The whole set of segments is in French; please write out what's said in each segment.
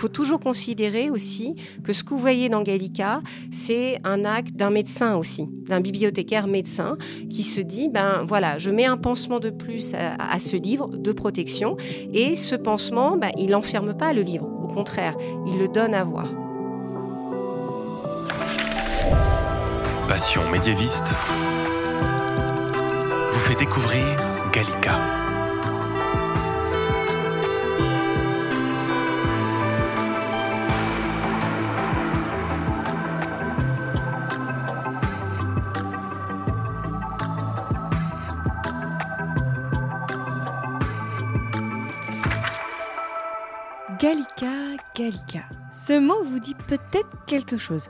faut toujours considérer aussi que ce que vous voyez dans Gallica, c'est un acte d'un médecin aussi, d'un bibliothécaire médecin qui se dit, ben voilà, je mets un pansement de plus à, ce livre de protection et ce pansement, ben, il n'enferme pas le livre, au contraire, il le donne à voir. Passion médiéviste vous fait découvrir Gallica. Gallica, Ce mot vous dit peut-être quelque chose.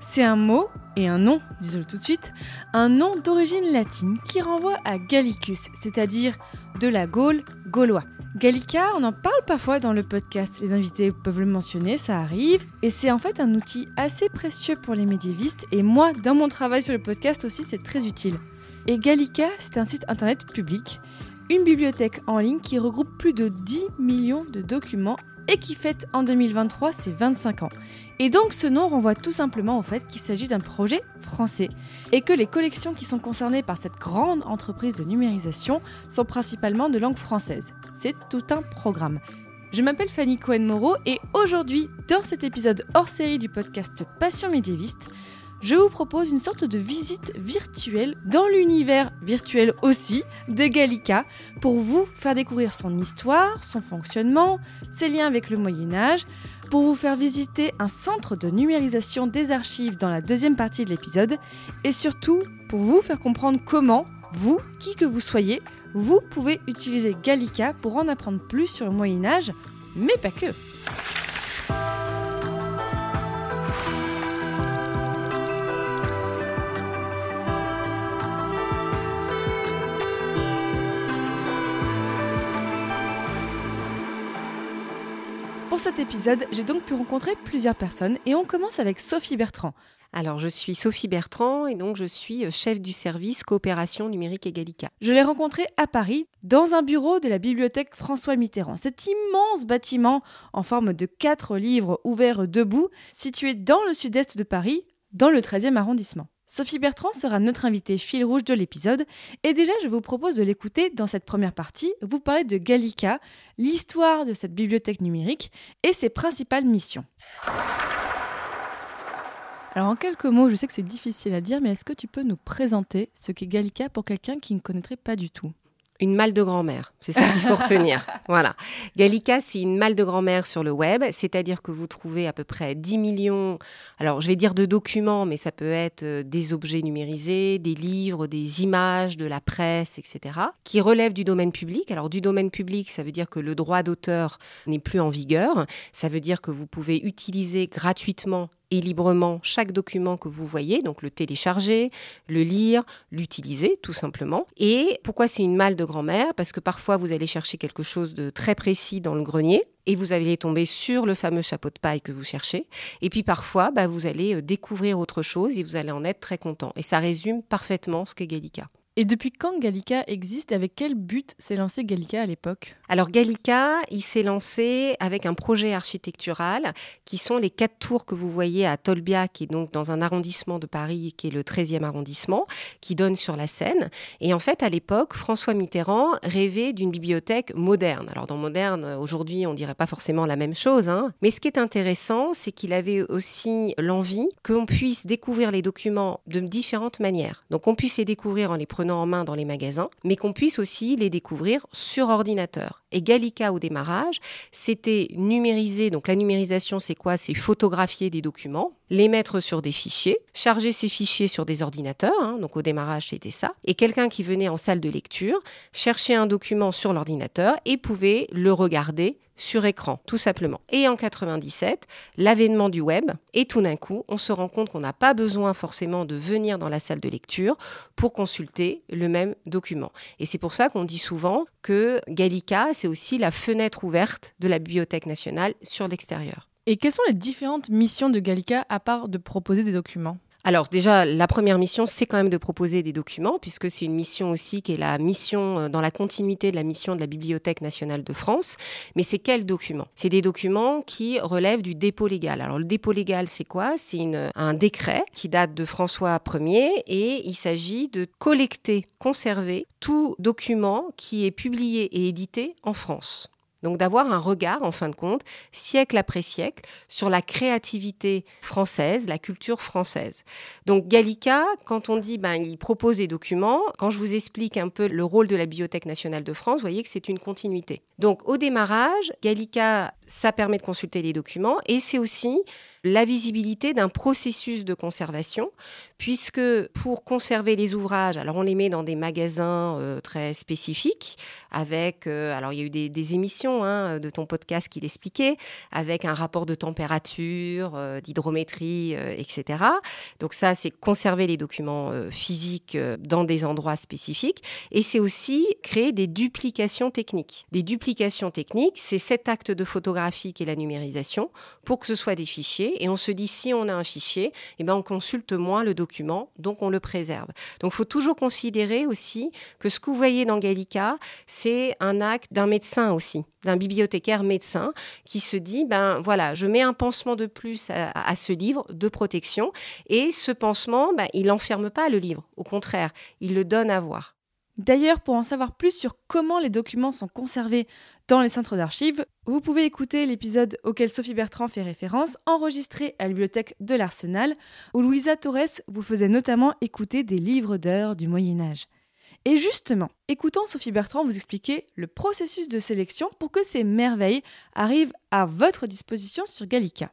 C'est un mot et un nom, disons-le tout de suite, un nom d'origine latine qui renvoie à Gallicus, c'est-à-dire de la Gaule, gaulois. Gallica, on en parle parfois dans le podcast, les invités peuvent le mentionner, ça arrive, et c'est en fait un outil assez précieux pour les médiévistes, et moi, dans mon travail sur le podcast aussi, c'est très utile. Et Gallica, c'est un site internet public, une bibliothèque en ligne qui regroupe plus de 10 millions de documents et qui fête en 2023 ses 25 ans. Et donc ce nom renvoie tout simplement au fait qu'il s'agit d'un projet français et que les collections qui sont concernées par cette grande entreprise de numérisation sont principalement de langue française. C'est tout un programme. Je m'appelle Fanny Cohen-Moreau et aujourd'hui, dans cet épisode hors série du podcast Passion médiéviste, je vous propose une sorte de visite virtuelle dans l'univers virtuel aussi de Gallica pour vous faire découvrir son histoire, son fonctionnement, ses liens avec le Moyen Âge, pour vous faire visiter un centre de numérisation des archives dans la deuxième partie de l'épisode et surtout pour vous faire comprendre comment, vous, qui que vous soyez, vous pouvez utiliser Gallica pour en apprendre plus sur le Moyen Âge, mais pas que. Cet épisode, j'ai donc pu rencontrer plusieurs personnes et on commence avec Sophie Bertrand. Alors, je suis Sophie Bertrand et donc je suis euh, chef du service coopération numérique et Gallica. Je l'ai rencontrée à Paris, dans un bureau de la bibliothèque François Mitterrand. Cet immense bâtiment en forme de quatre livres ouverts debout, situé dans le sud-est de Paris, dans le 13e arrondissement. Sophie Bertrand sera notre invitée fil rouge de l'épisode. Et déjà je vous propose de l'écouter dans cette première partie, vous parler de Gallica, l'histoire de cette bibliothèque numérique et ses principales missions. Alors en quelques mots, je sais que c'est difficile à dire, mais est-ce que tu peux nous présenter ce qu'est Gallica pour quelqu'un qui ne connaîtrait pas du tout? Une malle de grand-mère. C'est ça qu'il faut retenir. Voilà. Gallica, c'est une malle de grand-mère sur le web, c'est-à-dire que vous trouvez à peu près 10 millions, alors je vais dire de documents, mais ça peut être euh, des objets numérisés, des livres, des images, de la presse, etc., qui relèvent du domaine public. Alors du domaine public, ça veut dire que le droit d'auteur n'est plus en vigueur. Ça veut dire que vous pouvez utiliser gratuitement et librement chaque document que vous voyez, donc le télécharger, le lire, l'utiliser tout simplement. Et pourquoi c'est une malle de grand-mère? Parce que parfois vous allez chercher quelque chose de très précis dans le grenier et vous allez tomber sur le fameux chapeau de paille que vous cherchez. Et puis parfois, bah, vous allez euh, découvrir autre chose et vous allez en être très content. Et ça résume parfaitement ce qu'est Gallica. Et depuis quand Gallica existe Avec quel but s'est lancé Gallica à l'époque? Alors Gallica, il s'est lancé avec un projet architectural qui sont les quatre tours que vous voyez à Tolbiac, qui est donc dans un arrondissement de Paris qui est le 13e arrondissement, qui donne sur la Seine. Et en fait, à l'époque, François Mitterrand rêvait d'une bibliothèque moderne. Alors dans moderne, aujourd'hui, on dirait pas forcément la même chose, hein. mais ce qui est intéressant, c'est qu'il avait aussi l'envie qu'on puisse découvrir les documents de différentes manières. Donc on puisse les découvrir en les prenant en main dans les magasins, mais qu'on puisse aussi les découvrir sur ordinateur. Et Gallica au démarrage, c'était numériser. Donc la numérisation, c'est quoi? C'est photographier des documents, les mettre sur des fichiers, charger ces fichiers sur des ordinateurs. Hein. donc au démarrage, c'était ça. Et quelqu'un qui venait en salle de lecture cherchait un document sur l'ordinateur et pouvait le regarder sur écran, tout simplement. Et en 97, l'avènement du web, et tout d'un coup, on se rend compte qu'on n'a pas besoin forcément de venir dans la salle de lecture pour consulter le même document. Et c'est pour ça qu'on dit souvent que Gallica, c'est aussi la fenêtre ouverte de la Bibliothèque nationale sur l'extérieur. Et quelles sont les différentes missions de Gallica à part de proposer des documents? Alors déjà, la première mission, c'est quand même de proposer des documents, puisque c'est une mission aussi qui est la mission euh, dans la continuité de la mission de la Bibliothèque nationale de France. Mais c'est quels documents C'est des documents qui relèvent du dépôt légal. Alors le dépôt légal, c'est quoi? C'est un décret qui date de François Ier et il s'agit de collecter, conserver tout document qui est publié et édité en France. Donc d'avoir un regard, en fin de compte, siècle après siècle, sur la créativité française, la culture française. Donc Gallica, quand on dit ben, il propose des documents, quand je vous explique un peu le rôle de la Bibliothèque nationale de France, vous voyez que c'est une continuité. Donc au démarrage, Gallica, ça permet de consulter les documents et c'est aussi la visibilité d'un processus de conservation, puisque pour conserver les ouvrages, alors on les met dans des magasins euh, très spécifiques, avec, euh, alors il y a eu des, émissions hein, de ton podcast qui l'expliquaient, avec un rapport de température, euh, d'hydrométrie, etc. Donc ça, c'est conserver les documents physiques dans des endroits spécifiques, et c'est aussi créer des duplications techniques. Des duplications techniques, c'est cet acte de photographie et la numérisation pour que ce soit des fichiers et on se dit si on a un fichier, eh ben on consulte moins le document, donc on le préserve. Donc il faut toujours considérer aussi que ce que vous voyez dans Gallica, c'est un acte d'un médecin aussi, d'un bibliothécaire médecin qui se dit ben voilà, je mets un pansement de plus à, ce livre de protection et ce pansement, ben, il n'enferme pas le livre, au contraire, il le donne à voir. D'ailleurs, pour en savoir plus sur comment les documents sont conservés dans les centres d'archives, vous pouvez écouter l'épisode auquel Sophie Bertrand fait référence, enregistré à la bibliothèque de l'Arsenal, où Louisa Torres vous faisait notamment écouter des livres d'heures du Moyen Âge. Et justement, écoutons Sophie Bertrand vous expliquer le processus de sélection pour que ces merveilles arrivent à votre disposition sur Gallica.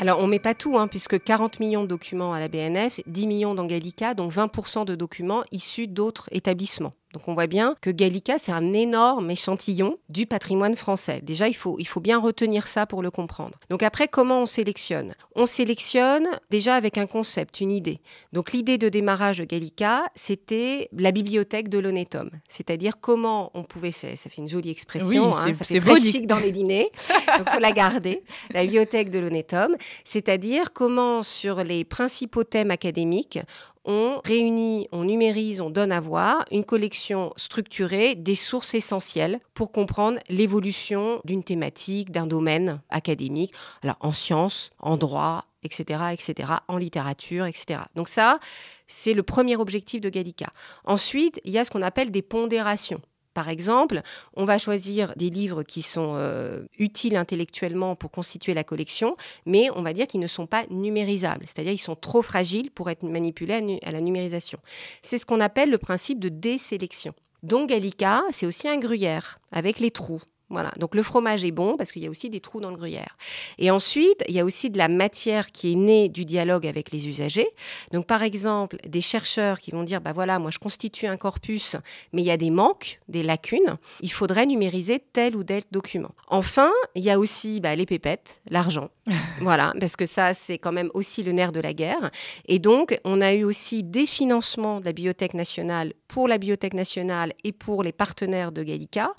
Alors, on met pas tout, hein, puisque 40 millions de documents à la BNF, 10 millions dans Gallica, donc 20% de documents issus d'autres établissements. Donc on voit bien que Gallica, c'est un énorme échantillon du patrimoine français. Déjà, il faut, il faut bien retenir ça pour le comprendre. Donc après, comment on sélectionne? On sélectionne déjà avec un concept, une idée. Donc l'idée de démarrage de Gallica, c'était la bibliothèque de l'honnête C'est-à-dire comment on pouvait, ça fait une jolie expression, hein, ça fait très chic dans les dîners, donc il faut la garder, la bibliothèque de l'honnête homme. C'est-à-dire comment sur les principaux thèmes académiques, on réunit, on numérise, on donne à voir une collection structurée des sources essentielles pour comprendre l'évolution d'une thématique, d'un domaine académique, alors en sciences, en droit, etc., etc., en littérature, etc. Donc ça, c'est le premier objectif de Gallica. Ensuite, il y a ce qu'on appelle des pondérations. Par exemple, on va choisir des livres qui sont euh, utiles intellectuellement pour constituer la collection, mais on va dire qu'ils ne sont pas numérisables, c'est-à-dire qu'ils sont trop fragiles pour être manipulés à, la numérisation. C'est ce qu'on appelle le principe de désélection. Donc Gallica, c'est aussi un gruyère avec les trous. Voilà. Donc le fromage est bon parce qu'il y a aussi des trous dans le gruyère. Et ensuite, il y a aussi de la matière qui est née du dialogue avec les usagers. Donc par exemple, des chercheurs qui vont dire bah voilà, moi je constitue un corpus, mais il y a des manques, des lacunes. Il faudrait numériser tel ou tel document. Enfin, il y a aussi bah, les pépettes, l'argent. voilà, parce que ça c'est quand même aussi le nerf de la guerre. Et donc on a eu aussi des financements de la Bibliothèque nationale pour la Bibliothèque nationale et pour les partenaires de Gallica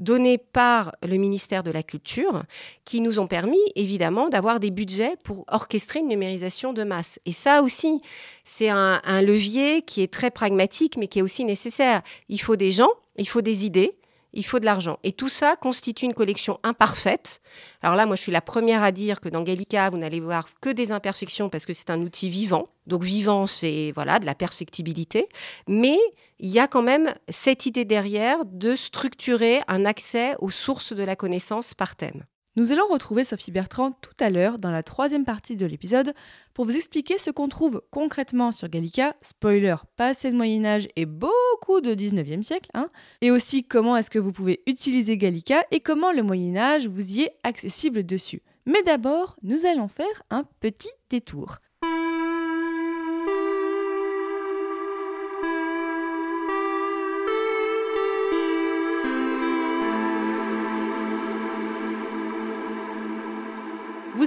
donnés par le ministère de la Culture, qui nous ont permis évidemment d'avoir des budgets pour orchestrer une numérisation de masse. Et ça aussi, c'est un, levier qui est très pragmatique, mais qui est aussi nécessaire. Il faut des gens, il faut des idées, il faut de l'argent. Et tout ça constitue une collection imparfaite. Alors là, moi, je suis la première à dire que dans Gallica, vous n'allez voir que des imperfections parce que c'est un outil vivant. Donc vivant, c'est voilà de la perfectibilité. Mais il y a quand même cette idée derrière de structurer un accès aux sources de la connaissance par thème. Nous allons retrouver Sophie Bertrand tout à l'heure dans la troisième partie de l'épisode pour vous expliquer ce qu'on trouve concrètement sur Gallica, spoiler, pas assez de Moyen Âge et beaucoup de 19e siècle, hein, et aussi comment est-ce que vous pouvez utiliser Gallica et comment le Moyen Âge vous y est accessible dessus. Mais d'abord, nous allons faire un petit détour.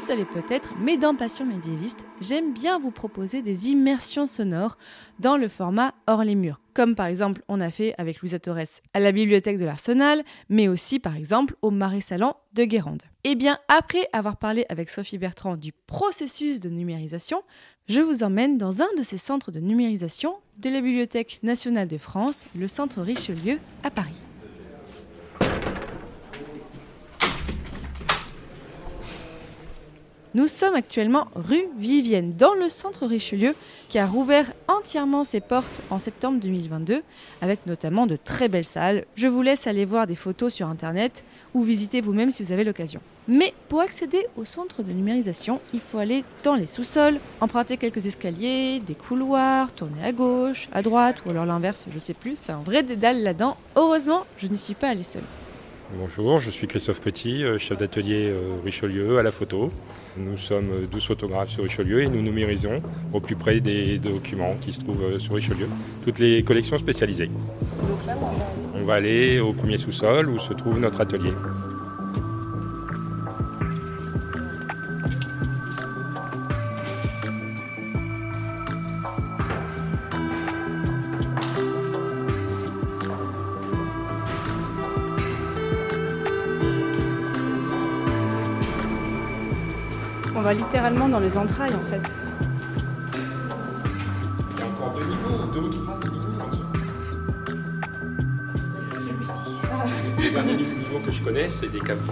Savez peut-être, mais dans Passion médiéviste, j'aime bien vous proposer des immersions sonores dans le format hors les murs, comme par exemple on a fait avec Louisa Torres à la bibliothèque de l'Arsenal, mais aussi par exemple au Marais Salant de Guérande. Eh bien, après avoir parlé avec Sophie Bertrand du processus de numérisation, je vous emmène dans un de ces centres de numérisation de la Bibliothèque nationale de France, le Centre Richelieu à Paris. Nous sommes actuellement rue Vivienne, dans le centre Richelieu, qui a rouvert entièrement ses portes en septembre 2022, avec notamment de très belles salles. Je vous laisse aller voir des photos sur Internet ou visiter vous-même si vous avez l'occasion. Mais pour accéder au centre de numérisation, il faut aller dans les sous-sols, emprunter quelques escaliers, des couloirs, tourner à gauche, à droite, ou alors l'inverse, je sais plus, c'est un vrai dédale là-dedans. Heureusement, je n'y suis pas allée seule. Bonjour, je suis Christophe Petit, euh, chef d'atelier euh, Richelieu à la photo. Nous sommes 12 photographes sur Richelieu et nous numérisons au plus près des documents qui se trouvent euh, sur Richelieu, toutes les collections spécialisées. On va aller au premier sous-sol où se trouve notre atelier. Va littéralement dans les entrailles en fait. Il y a encore deux niveaux, deux ou trois niveaux en dessous. Le dernier niveau que je connais, c'est des caves.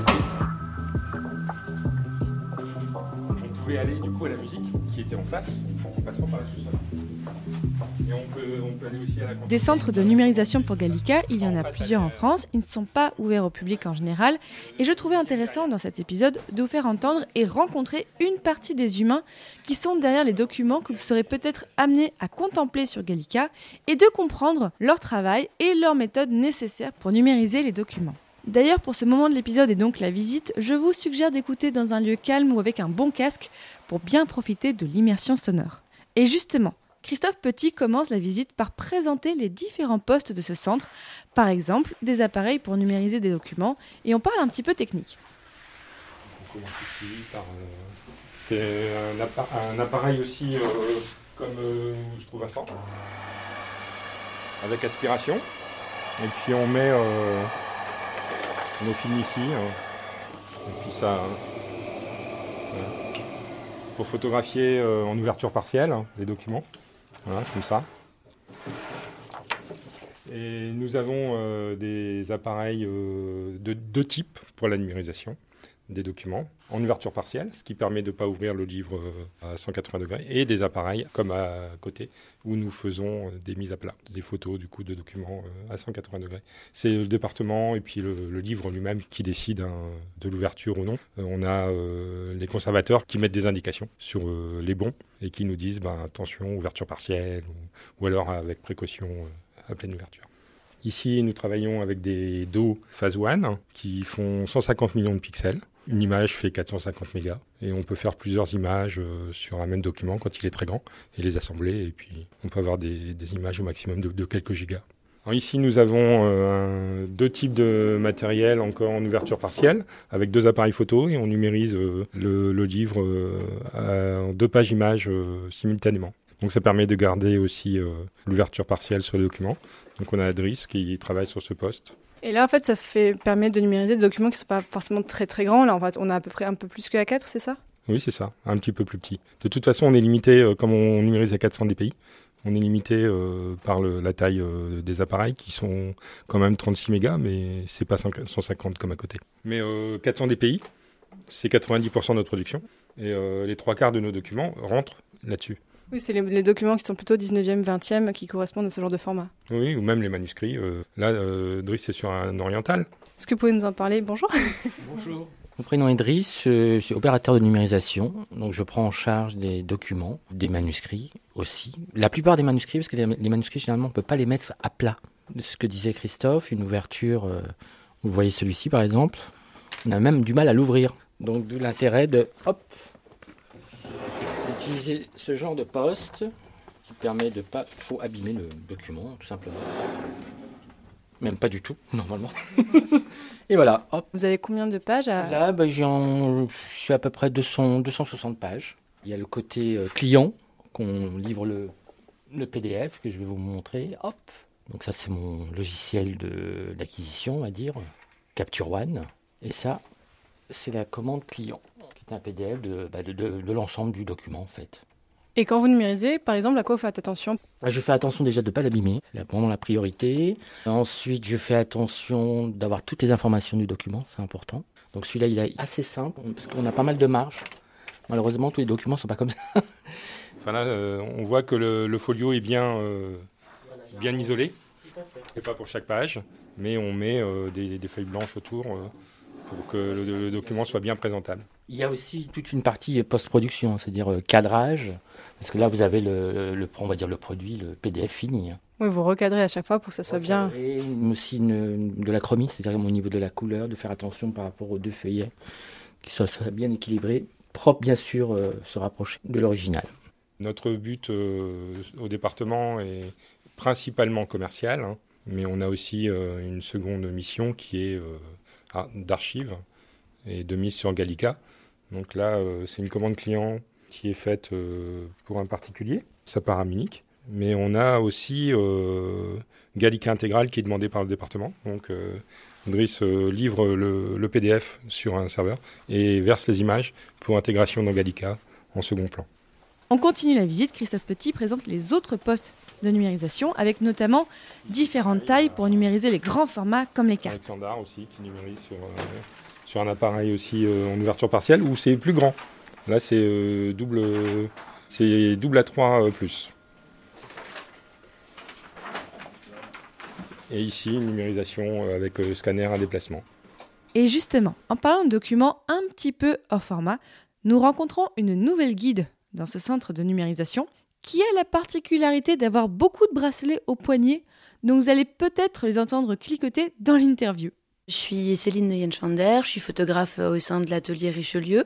On pouvait aller du coup à la musique qui était en face en passant par le sous-sol. Et on peut, on peut aller aussi à la Des centres de numérisation pour Gallica, il y en a plusieurs en France. Ils ne sont pas ouverts au public en général. Et je trouvais intéressant dans cet épisode de vous faire entendre et rencontrer une partie des humains qui sont derrière les documents que vous serez peut-être amenés à contempler sur Gallica et de comprendre leur travail et leurs méthodes nécessaires pour numériser les documents. D'ailleurs, pour ce moment de l'épisode et donc la visite, je vous suggère d'écouter dans un lieu calme ou avec un bon casque pour bien profiter de l'immersion sonore. Et justement, Christophe Petit commence la visite par présenter les différents postes de ce centre, par exemple des appareils pour numériser des documents, et on parle un petit peu technique. On commence ici par. euh, c'est un, appa- un appareil aussi euh, comme euh, je trouve à 100, avec aspiration. Et puis on met euh, nos films ici. hein. Et puis ça. voilà. Pour photographier euh, en ouverture partielle hein, les documents. Voilà, comme ça. Et nous avons euh, des appareils euh, de deux types pour la numérisation des documents en ouverture partielle, ce qui permet de ne pas ouvrir le livre euh, à 180 degrés, et des appareils comme à côté où nous faisons euh, des mises à plat, des photos du coup de documents euh, à 180 degrés. C'est le département et puis le, livre lui-même qui décide hein, de l'ouverture ou non. On a les conservateurs qui mettent des indications sur les bons et qui nous disent ben, attention, ouverture partielle ou, alors avec précaution à pleine ouverture. Ici, nous travaillons avec des dos phase one qui font 150 millions de pixels. Une image fait 450 mégas et on peut faire plusieurs images euh, sur un même document quand il est très grand et les assembler et puis on peut avoir des, images au maximum de, quelques gigas. Ici, nous avons euh, deux types de matériel encore en ouverture partielle avec deux appareils photo et on numérise euh, le, livre en deux pages images simultanément. Donc ça permet de garder aussi l'ouverture partielle sur le document. Donc on a Adris qui travaille sur ce poste. Et là en fait ça fait, permet de numériser des documents qui sont pas forcément très très grands. Là en fait on a à peu près un peu plus que A4, c'est ça? Oui, c'est ça, un petit peu plus petit. De toute façon, on est limité, euh, comme on numérise à 400 dpi, on est limité euh, par la taille euh, des appareils qui sont quand même 36 mégas, mais c'est pas 100 150 comme à côté. Mais euh, 400 dpi, c'est 90% de notre production, et les trois quarts de nos documents rentrent là-dessus. Oui, c'est les, les documents qui sont plutôt 19e, 20e qui correspondent à ce genre de format. Oui, ou même les manuscrits. euh, là, euh, Driss, c'est sur un oriental. Est-ce que vous pouvez nous en parler? Bonjour. Bonjour. Mon prénom est Driss, je suis opérateur de numérisation, donc je prends en charge des documents, des manuscrits aussi. La plupart des manuscrits, parce que les, les manuscrits, généralement, on ne peut pas les mettre à plat. Ce que disait Christophe, une ouverture, euh, vous voyez celui-ci par exemple, on a même du mal à l'ouvrir. Donc d'où l'intérêt de, hop, d'utiliser ce genre de poste qui permet de ne pas trop abîmer le document, tout simplement. Même pas du tout, normalement. et voilà, hop. Vous avez combien de pages à... Là, bah, j'ai à peu près 200, 260 pages. Il y a le côté euh, client, qu'on livre le, le PDF que je vais vous montrer. Hop. Donc ça, c'est mon logiciel d'acquisition, on va dire, Capture One. Et ça, c'est la commande client, un PDF de, bah, de- de- de l'ensemble du document, en fait. Et quand vous numérisez, par exemple, à quoi vous faites attention? Bah, Je fais attention déjà de ne pas l'abîmer, c'est la- vraiment la priorité. Ensuite, je fais attention d'avoir toutes les informations du document, c'est important. Donc celui-là, il est assez simple, parce qu'on a pas mal de marge. Malheureusement, tous les documents ne sont pas comme ça. Enfin là, euh, on voit que le, le folio est bien, euh, bien isolé. C'est pas pour chaque page, mais on met euh, des, des feuilles blanches autour euh, pour que le, le document soit bien présentable. Il y a aussi toute une partie post-production, c'est-à-dire euh, cadrage, parce que là, vous avez le, le- on va dire le produit, le PDF fini. hein. Oui, vous recadrez à chaque fois pour que ça soit bien. Et aussi une- de la chromie, c'est-à-dire au niveau de la couleur, de faire attention par rapport aux deux feuillets, qu'ils soient, bien équilibrés, propre bien sûr, euh, se rapprocher de l'original. Notre but euh, au département est principalement commercial, hein, mais on a aussi euh, une seconde mission qui est euh, ah, d'archives et de mise sur Gallica. Donc là, euh, c'est une commande client qui est faite euh, pour un particulier, ça part à Munich. Mais on a aussi euh, Gallica Intégral qui est demandé par le département. Donc Driss livre le, le PDF sur un serveur et verse les images pour intégration dans Gallica en second plan. On continue la visite. Christophe Petit présente les autres postes de numérisation avec notamment différentes tailles pour numériser les grands formats comme les cartes. Aussi qui numérise sur, sur un appareil aussi euh, en ouverture partielle où c'est plus grand. Là c'est euh, double c'est double à 3 plus. Et ici une numérisation euh, avec euh, scanner à déplacement. Et justement, en parlant de documents un petit peu hors format, nous rencontrons une nouvelle guide dans ce centre de numérisation qui a la particularité d'avoir beaucoup de bracelets au poignet, dont vous allez peut-être les entendre cliqueter dans l'interview. Je suis Céline Neuenschwander, je suis photographe euh, au sein de l'atelier Richelieu.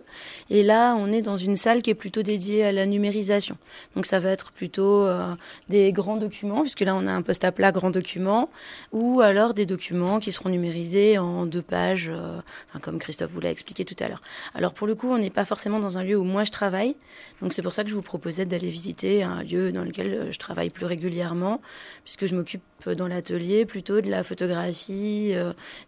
Et là, on est dans une salle qui est plutôt dédiée à la numérisation. Donc ça va être plutôt euh, des grands documents, puisque là, on a un poste à plat grand document, ou alors des documents qui seront numérisés en deux pages, euh, comme Christophe vous l'a expliqué tout à l'heure. Alors pour le coup, on n'est pas forcément dans un lieu où moi je travaille. Donc c'est pour ça que je vous proposais d'aller visiter un lieu dans lequel je travaille plus régulièrement, puisque je m'occupe dans l'atelier plutôt de la photographie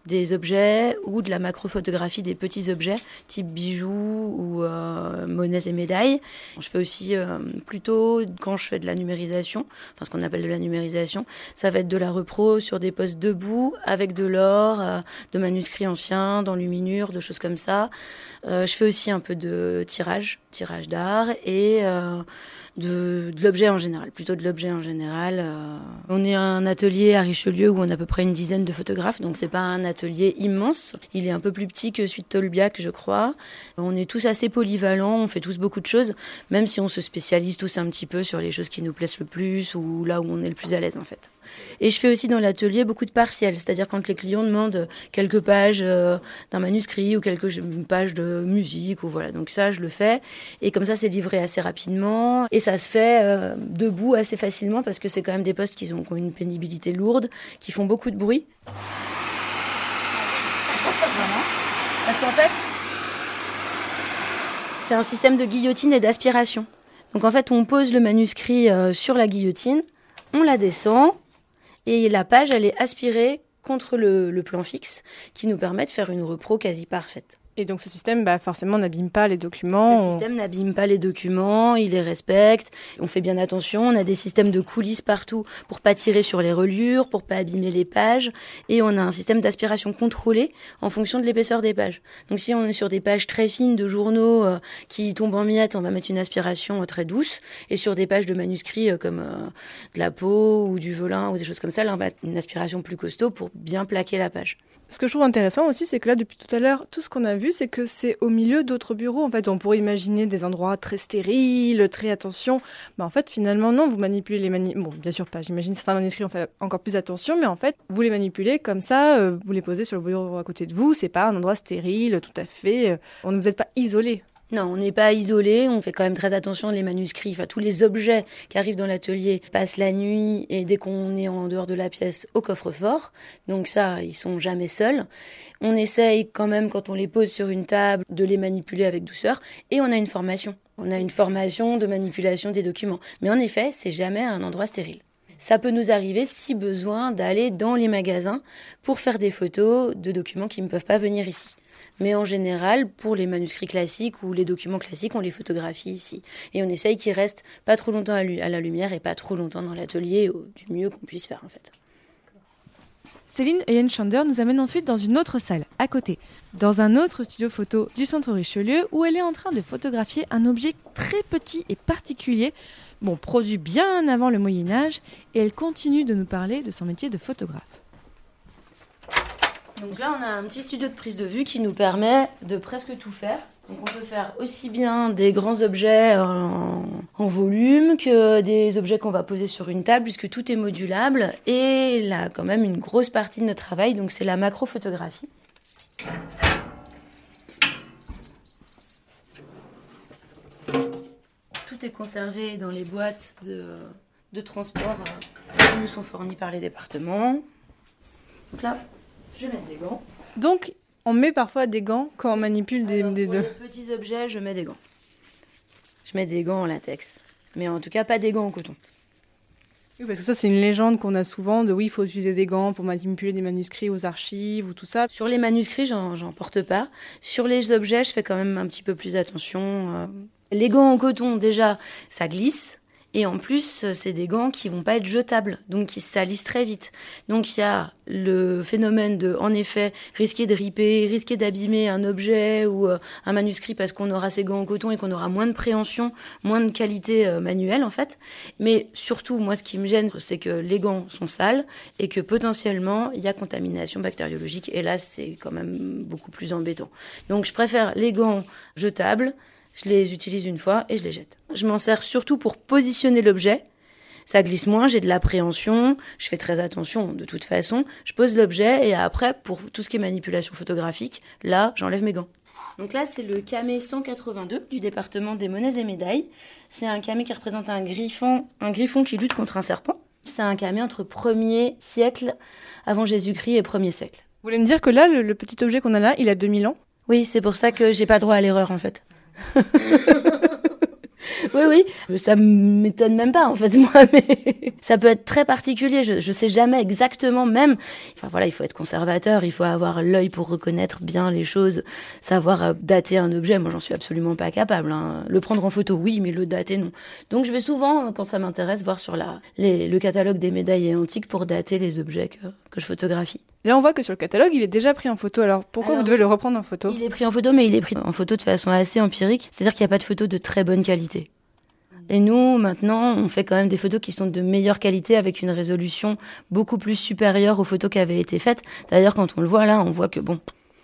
des objets ou de la macrophotographie des petits objets type bijoux ou euh, monnaies et médailles. Je fais aussi euh, plutôt quand je fais de la numérisation, enfin ce qu'on appelle de la numérisation, ça va être de la repro sur des postes debout avec de l'or, euh, de manuscrits anciens, d'enluminures, de choses comme ça. Je fais aussi un peu de tirage, tirage d'art et de, de l'objet en général, plutôt de l'objet en général. euh. On est un atelier à Richelieu où on a à peu près une dizaine de photographes, donc c'est pas un atelier immense. Il est un peu plus petit que celui de Tolbiac, je crois. On est tous assez polyvalents, on fait tous beaucoup de choses, même si on se spécialise tous un petit peu sur les choses qui nous plaisent le plus ou là où on est le plus à l'aise en fait. Et je fais aussi dans l'atelier beaucoup de partiels, c'est-à-dire quand les clients demandent quelques pages euh, d'un manuscrit ou quelques pages de musique ou voilà. Donc ça, je le fais et comme ça, c'est livré assez rapidement et ça se fait euh, debout assez facilement parce que c'est quand même des postes qui ont, qui ont une pénibilité lourde, qui font beaucoup de bruit. Voilà. Parce qu'en fait, c'est un système de guillotine et d'aspiration. Donc en fait, on pose le manuscrit euh, sur la guillotine, on la descend et la page, elle est aspirée contre le, le plan fixe qui nous permet de faire une repro quasi parfaite. Et donc ce système, bah, forcément, n'abîme pas les Ce documents. système n'abîme pas les documents, il les respecte. On fait bien attention. On a des systèmes de coulisses partout pour pas tirer sur les reliures, pour pas abîmer les pages. Et on a un système d'aspiration contrôlé en fonction de l'épaisseur des pages. Donc si on est sur des pages très fines de journaux euh, qui tombent en miettes, on va mettre une aspiration euh, très douce. Et sur des pages de manuscrits euh, comme de la peau ou du velin ou des choses comme ça, là on va une aspiration plus costaud pour bien plaquer la page. Ce que je trouve intéressant aussi, c'est que là, depuis tout à l'heure, tout ce qu'on a vu, c'est que c'est au milieu d'autres bureaux. En fait, on pourrait imaginer des endroits très stériles, très attention. Mais en fait, finalement, non, vous manipulez les manuscrits. Bon, bien sûr pas. J'imagine certains manuscrits, on fait encore plus attention. Mais en fait, vous les manipulez comme ça, euh, vous les posez sur le bureau à côté de vous. C'est pas un endroit stérile, tout à fait. euh, on ne vous êtes pas isolé. Non, on n'est pas isolé, on fait quand même très attention, les manuscrits, enfin tous les objets qui arrivent dans l'atelier passent la nuit et dès qu'on est en dehors de la pièce au coffre-fort. Donc ça, ils sont jamais seuls. On essaye quand même quand on les pose sur une table de les manipuler avec douceur et on a une formation. On a une formation de manipulation des documents. Mais en effet, c'est jamais un endroit stérile. Ça peut nous arriver, si besoin, d'aller dans les magasins pour faire des photos de documents qui ne peuvent pas venir ici. Mais en général, pour les manuscrits classiques ou les documents classiques, on les photographie ici. Et on essaye qu'ils restent pas trop longtemps à, la lumière et pas trop longtemps dans l'atelier, du mieux qu'on puisse faire en fait. Céline Eyenchander nous amène ensuite dans une autre salle, à côté, dans un autre studio photo du centre Richelieu, où elle est en train de photographier un objet très petit et particulier, bon, produit bien avant le Moyen Âge, et elle continue de nous parler de son métier de photographe. Donc là, on a un petit studio de prise de vue qui nous permet de presque tout faire. Donc on peut faire aussi bien des grands objets en, volume que des objets qu'on va poser sur une table, puisque tout est modulable. Et là, quand même, une grosse partie de notre travail, donc c'est la macrophotographie. Tout est conservé dans les boîtes de, de transport euh, qui nous sont fournies par les départements. Donc là, je vais mettre des gants. Donc, on met parfois des gants quand on manipule des, Alors, des pour deux. les petits objets, je mets des gants. Je mets des gants en latex. Mais en tout cas, pas des gants en coton. Oui, parce que ça, c'est une légende qu'on a souvent de oui, il faut utiliser des gants pour manipuler des manuscrits aux archives ou tout ça. Sur les manuscrits, j'en j'en porte pas. Sur les objets, je fais quand même un petit peu plus attention. euh. Les gants en coton, déjà, ça glisse. Et en plus, euh, c'est des gants qui vont pas être jetables, donc qui se salissent très vite. Donc il y a le phénomène de, en effet, risquer de riper, risquer d'abîmer un objet ou euh, un manuscrit parce qu'on aura ces gants en coton et qu'on aura moins de préhension, moins de qualité euh, manuelle en fait. Mais surtout, moi, ce qui me gêne, c'est que les gants sont sales et que potentiellement il y a contamination bactériologique. Et là, c'est quand même beaucoup plus embêtant. Donc je préfère les gants jetables. Je les utilise une fois et je les jette. Je m'en sers surtout pour positionner l'objet. Ça glisse moins, j'ai de l'appréhension, je fais très attention de toute façon. Je pose l'objet et après, pour tout ce qui est manipulation photographique, là, j'enlève mes gants. Donc là, c'est le camé 182 du département des monnaies et médailles. C'est un camé qui représente un griffon, un griffon qui lutte contre un serpent. C'est un camé entre 1er siècle avant Jésus-Christ et 1er siècle. Vous voulez me dire que là, le, le petit objet qu'on a là, il a 2000 ans? Oui, c'est pour ça que j'ai pas droit à l'erreur en fait. oui, oui, ça m'étonne même pas en fait moi, mais ça peut être très particulier. Je, je sais jamais exactement même. Enfin voilà, il faut être conservateur, il faut avoir l'œil pour reconnaître bien les choses, savoir euh, dater un objet. Moi, j'en suis absolument pas capable. hein. Le prendre en photo, oui, mais le dater, non. Donc je vais souvent, quand ça m'intéresse, voir sur la, les- le catalogue des médailles antiques pour dater les objets que, que je photographie. Là, on voit que sur le catalogue, il est déjà pris en photo. Alors pourquoi Alors, vous devez le reprendre en photo Il est pris en photo, mais il est pris en photo de façon assez empirique. C'est-à-dire qu'il n'y a pas de photos de très bonne qualité. Et nous, maintenant, on fait quand même des photos qui sont de meilleure qualité avec une résolution beaucoup plus supérieure aux photos qui avaient été faites. D'ailleurs, quand on le voit là, on voit que bon.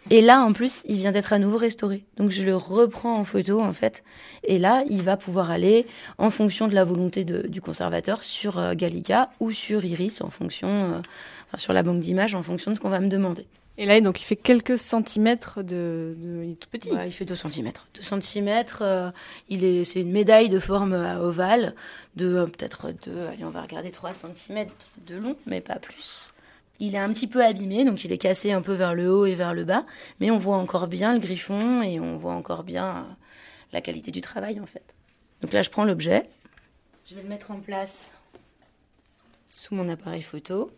Et là, en plus, il vient d'être à nouveau restauré. Donc, je le reprends en photo, en fait. Et là, il va pouvoir aller, en fonction de la volonté de- du conservateur, sur euh, Gallica ou sur Iris, en fonction, euh, enfin, sur la banque d'images, en fonction de ce qu'on va me demander. Et là, donc, il fait quelques centimètres de. de- Il est tout petit. Ouais, il fait 2 cm. 2 cm, il est, c'est une médaille de forme euh, ovale, de euh, peut-être de, allez, on va regarder 3 cm de long, mais pas plus. Il est un petit peu abîmé, donc il est cassé un peu vers le haut et vers le bas, mais on voit encore bien le griffon et on voit encore bien euh, la qualité du travail en fait. Donc là, je prends l'objet, je vais le mettre en place sous mon appareil photo,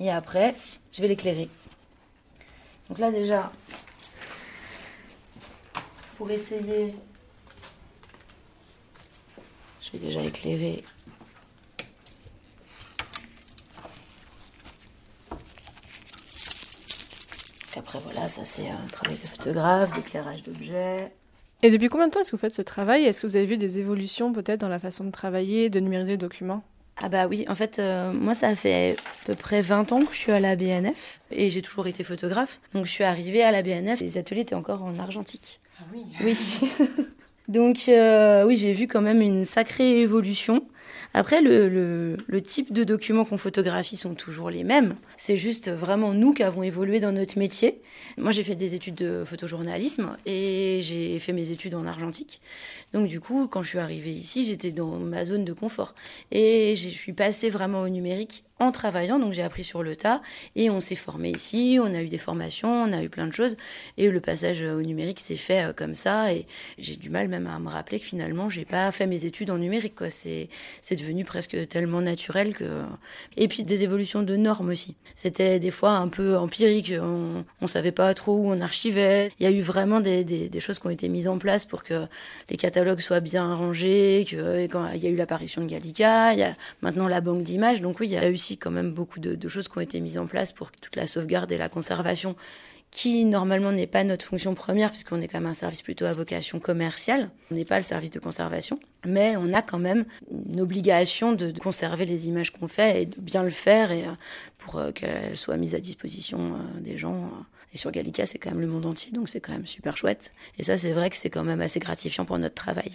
et après, je vais l'éclairer. Donc là déjà, pour essayer, je vais déjà éclairer. Et après voilà, ça c'est un travail de photographe, d'éclairage d'objets. Et depuis combien de temps est-ce que vous faites ce travail? Est-ce que vous avez vu des évolutions peut-être dans la façon de travailler, de numériser le document? Ah bah oui, en fait, euh, moi ça fait à peu près 20 ans que je suis à la BNF et j'ai toujours été photographe. Donc je suis arrivée à la BNF, les ateliers étaient encore en argentique. Ah oui. Oui. Donc euh, oui, j'ai vu quand même une sacrée évolution. Après, le, le, type de documents qu'on photographie sont toujours les mêmes. C'est juste vraiment nous qui avons évolué dans notre métier. Moi, j'ai fait des études de photojournalisme et j'ai fait mes études en argentique. Donc, du coup, quand je suis arrivée ici, j'étais dans ma zone de confort. Et je suis passée vraiment au numérique en travaillant, donc j'ai appris sur le tas et on s'est formé ici, on a eu des formations, on a eu plein de choses et le passage au numérique s'est fait euh, comme ça et j'ai du mal même à me rappeler que finalement j'ai pas fait mes études en numérique c'est devenu presque tellement naturel que et puis des évolutions de normes aussi. C'était des fois un peu empirique, on on savait pas trop où on archivait. Il y a eu vraiment des, des, choses qui ont été mises en place pour que les catalogues soient bien rangés, que quand il y a eu l'apparition de Gallica, il y a maintenant la banque d'images, donc oui, il y a eu quand même beaucoup de, choses qui ont été mises en place pour toute la sauvegarde et la conservation, qui normalement n'est pas notre fonction première, puisqu'on est quand même un service plutôt à vocation commerciale. On n'est pas le service de conservation, mais on a quand même une obligation de, conserver les images qu'on fait et de bien le faire et, pour euh, qu'elles soient mises à disposition euh, des gens. Euh. Et sur Gallica, c'est quand même le monde entier, donc c'est quand même super chouette. Et ça, c'est vrai que c'est quand même assez gratifiant pour notre travail.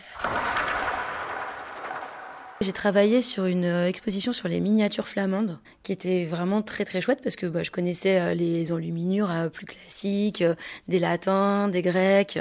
J'ai travaillé sur une exposition sur les miniatures flamandes, qui était vraiment très très chouette parce que bah, je connaissais les enluminures plus classiques, des latins, des grecs.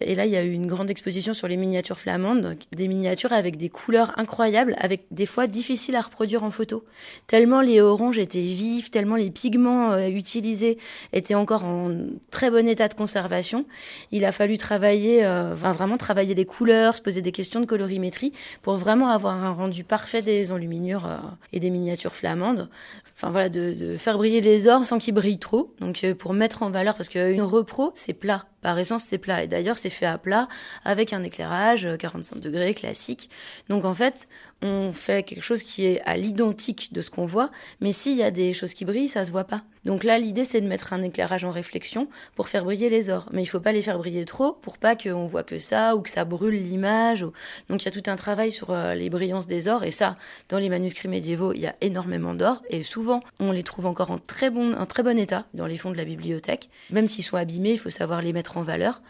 Et là, il y a eu une grande exposition sur les miniatures flamandes, des miniatures avec des couleurs incroyables, avec des fois difficiles à reproduire en photo. Tellement les oranges étaient vifs, tellement les pigments utilisés étaient encore en très bon état de conservation. Il a fallu travailler, enfin, vraiment travailler les couleurs, se poser des questions de colorimétrie pour vraiment avoir un rendu parfait des enluminures euh, et des miniatures flamandes. Enfin voilà, de, faire briller les ors sans qu'ils brillent trop. Donc euh, pour mettre en valeur, parce qu'une repro, c'est plat. Par essence, c'est plat. Et d'ailleurs, c'est fait à plat avec un éclairage 45 degrés classique. Donc en fait, on fait quelque chose qui est à l'identique de ce qu'on voit, mais s'il y a des choses qui brillent, ça se voit pas. Donc là, l'idée, c'est de mettre un éclairage en réflexion pour faire briller les ors. Mais il faut pas les faire briller trop pour pas qu'on voit que ça ou que ça brûle l'image. Donc il y a tout un travail sur euh, les brillances des ors. Et ça, dans les manuscrits médiévaux, il y a énormément d'or. Et souvent, on les trouve encore en très bon, en très bon état dans les fonds de la bibliothèque. Même s'ils sont abîmés, il faut savoir les mettre en valeur.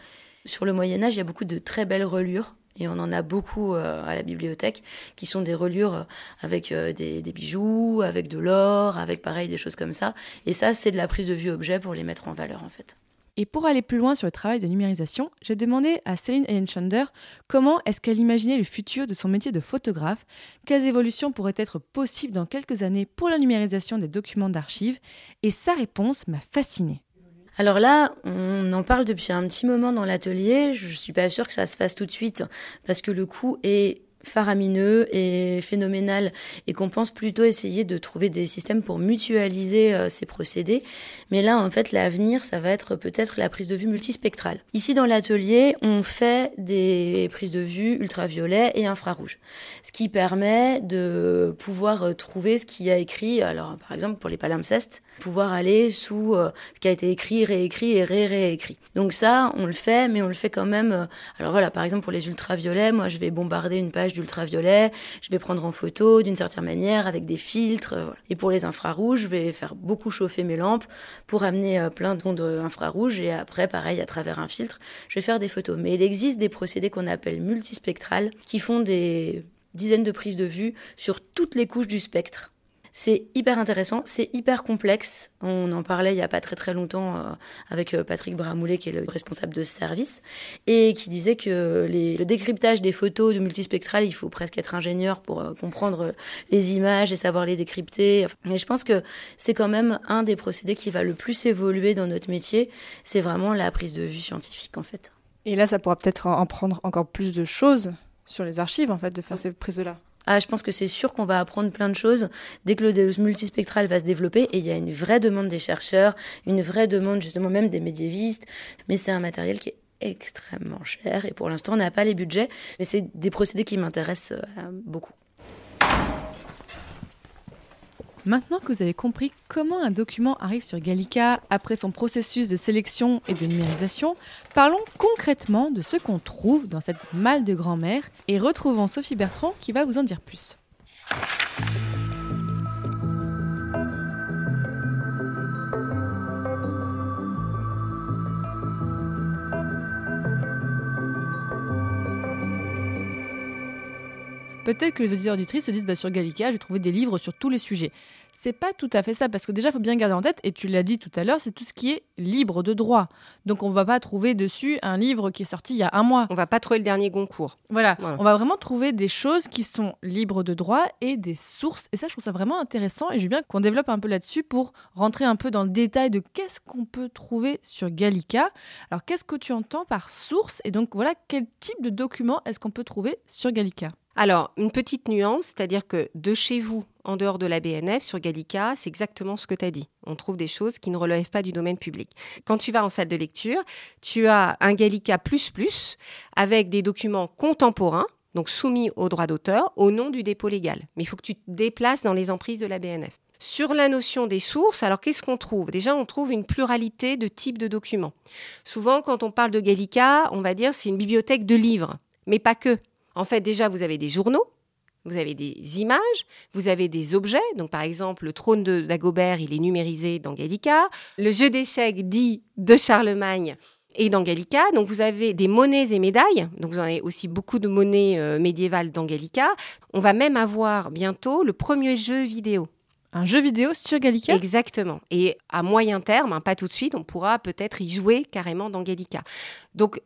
Sur le Moyen Âge, il y a beaucoup de très belles reliures et on en a beaucoup euh, à la bibliothèque qui sont des reliures euh, avec euh, des, bijoux, avec de l'or, avec pareil des choses comme ça. Et ça, c'est de la prise de vue objet pour les mettre en valeur en fait. Et pour aller plus loin sur le travail de numérisation, j'ai demandé à Céline Eyenchander comment est-ce qu'elle imaginait le futur de son métier de photographe, quelles évolutions pourraient être possibles dans quelques années pour la numérisation des documents d'archives, et sa réponse m'a fascinée. Alors là, on en parle depuis un petit moment dans l'atelier. Je suis pas sûre que ça se fasse tout de suite parce que le coût est faramineux et phénoménal et qu'on pense plutôt essayer de trouver des systèmes pour mutualiser euh, ces procédés. Mais là, en fait, l'avenir, ça va être peut-être la prise de vue multispectrale. Ici, dans l'atelier, on fait des prises de vue ultraviolet et infrarouge, ce qui permet de pouvoir euh, trouver ce qui a écrit. Alors, par exemple, pour les palimpsestes, pouvoir aller sous euh, ce qui a été écrit, réécrit et ré-réécrit. Donc ça, on le fait, mais on le fait quand même. Alors voilà, par exemple pour les ultraviolets, moi je vais bombarder une page d'ultraviolet, je vais prendre en photo d'une certaine manière avec des filtres. Euh. Et pour les infrarouges, je vais faire beaucoup chauffer mes lampes pour amener euh, plein d'ondes infrarouges et après, pareil, à travers un filtre, je vais faire des photos. Mais il existe des procédés qu'on appelle multispectrales qui font des dizaines de prises de vue sur toutes les couches du spectre. C'est hyper intéressant, c'est hyper complexe. On en parlait il y a pas très très longtemps euh, avec euh, Patrick Bramoulet, qui est le responsable de ce service, et qui disait que les, le décryptage des photos de multispectral, il faut presque être ingénieur pour euh, comprendre les images et savoir les décrypter. Mais je pense que c'est quand même un des procédés qui va le plus évoluer dans notre métier. C'est vraiment la prise de vue scientifique en fait. Et là, ça pourra peut-être en prendre encore plus de choses sur les archives en fait, de faire ces prises-là. Ah, je pense que c'est sûr qu'on va apprendre plein de choses dès que le multispectral va se développer. Et il y a une vraie demande des chercheurs, une vraie demande justement même des médiévistes. Mais c'est un matériel qui est extrêmement cher et pour l'instant on n'a pas les budgets. Mais c'est des procédés qui m'intéressent euh, beaucoup. Maintenant que vous avez compris comment un document arrive sur Gallica après son processus de sélection et de numérisation, parlons concrètement de ce qu'on trouve dans cette malle de grand-mère et retrouvons Sophie Bertrand qui va vous en dire plus. Peut-être que les auditeurs auditrices se disent bah, sur Gallica, j'ai trouvé des livres sur tous les sujets. C'est pas tout à fait ça, parce que déjà, il faut bien garder en tête, et tu l'as dit tout à l'heure, c'est tout ce qui est libre de droit. Donc on va pas trouver dessus un livre qui est sorti il y a un mois. On va pas trouver le dernier Goncourt. Voilà. Voilà. on va vraiment trouver des choses qui sont libres de droit et des sources. Et ça, je trouve ça vraiment intéressant, et je veux bien qu'on développe un peu là-dessus pour rentrer un peu dans le détail de qu'est-ce qu'on peut trouver sur Gallica. Alors qu'est-ce que tu entends par source Et donc voilà, quel type de document est-ce qu'on peut trouver sur Gallica? Alors, une petite nuance, c'est-à-dire que de chez vous, en dehors de la BNF, sur Gallica, c'est exactement ce que tu as dit. On trouve des choses qui ne relèvent pas du domaine public. Quand tu vas en salle de lecture, tu as un Gallica avec des documents contemporains, donc soumis au droit d'auteur, au nom du dépôt légal. Mais il faut que tu te déplaces dans les emprises de la BNF. Sur la notion des sources, alors qu'est-ce qu'on trouve? Déjà, on trouve une pluralité de types de documents. Souvent, quand on parle de Gallica, on va dire c'est une bibliothèque de livres, mais pas que. En fait, déjà, vous avez des journaux, vous avez des images, vous avez des objets. Donc, par exemple, le trône de Dagobert, il est numérisé dans Gallica. Le jeu d'échecs dit de Charlemagne est dans Gallica. Donc, vous avez des monnaies et médailles. Donc, vous en avez aussi beaucoup de monnaies euh, médiévales dans Gallica. On va même avoir bientôt le premier jeu vidéo. Un jeu vidéo sur Gallica? Exactement. Et à moyen terme, hein, pas tout de suite, on pourra peut-être y jouer carrément dans Gallica. Donc,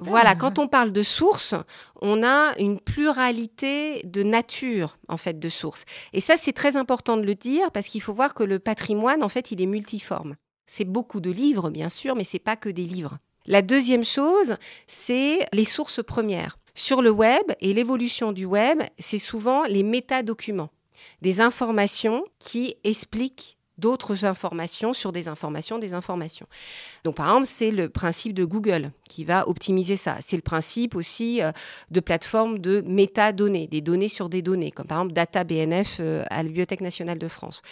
voilà, quand on parle de sources, on a une pluralité de nature, en fait, de sources. Et ça, c'est très important de le dire parce qu'il faut voir que le patrimoine, en fait, il est multiforme. C'est beaucoup de livres, bien sûr, mais c'est pas que des livres. La deuxième chose, c'est les sources premières. Sur le web et l'évolution du web, c'est souvent les métadocuments, des informations qui expliquent d'autres informations sur des informations, des informations. Donc, par exemple, c'est le principe de Google qui va optimiser ça. C'est le principe aussi euh, de plateformes de métadonnées, des données sur des données, comme par exemple Data BNF euh, à la Bibliothèque nationale de France.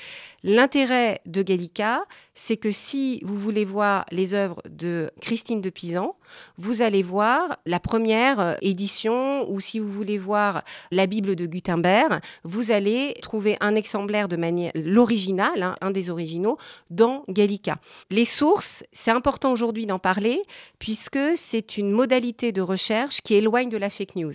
L'intérêt de Gallica, c'est que si vous voulez voir les œuvres de Christine de Pisan, vous allez voir la première euh, édition, ou si vous voulez voir la Bible de Gutenberg, vous allez trouver un exemplaire de manière l'original, hein, un des originaux, dans Gallica. Les sources, c'est important aujourd'hui d'en parler, puisque c'est une modalité de recherche qui éloigne de la fake news.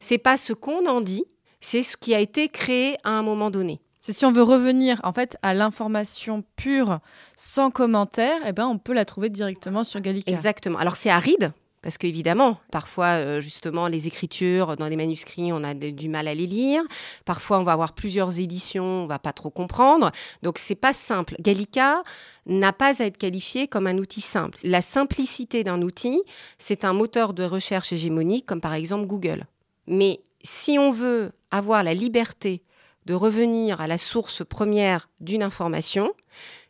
C'est pas ce qu'on en dit, c'est ce qui a été créé à un moment donné. C'est si on veut revenir en fait à l'information pure, sans commentaire, eh ben on peut la trouver directement sur Gallica. Exactement. Alors c'est aride. Parce qu'évidemment, parfois, euh, justement, les écritures dans les manuscrits, on a du mal à les lire. Parfois, on va avoir plusieurs éditions, on va pas trop comprendre. Donc, c'est pas simple. Gallica n'a pas à être qualifié comme un outil simple. La simplicité d'un outil, c'est un moteur de recherche hégémonique, comme par exemple Google. Mais si on veut avoir la liberté de revenir à la source première d'une information,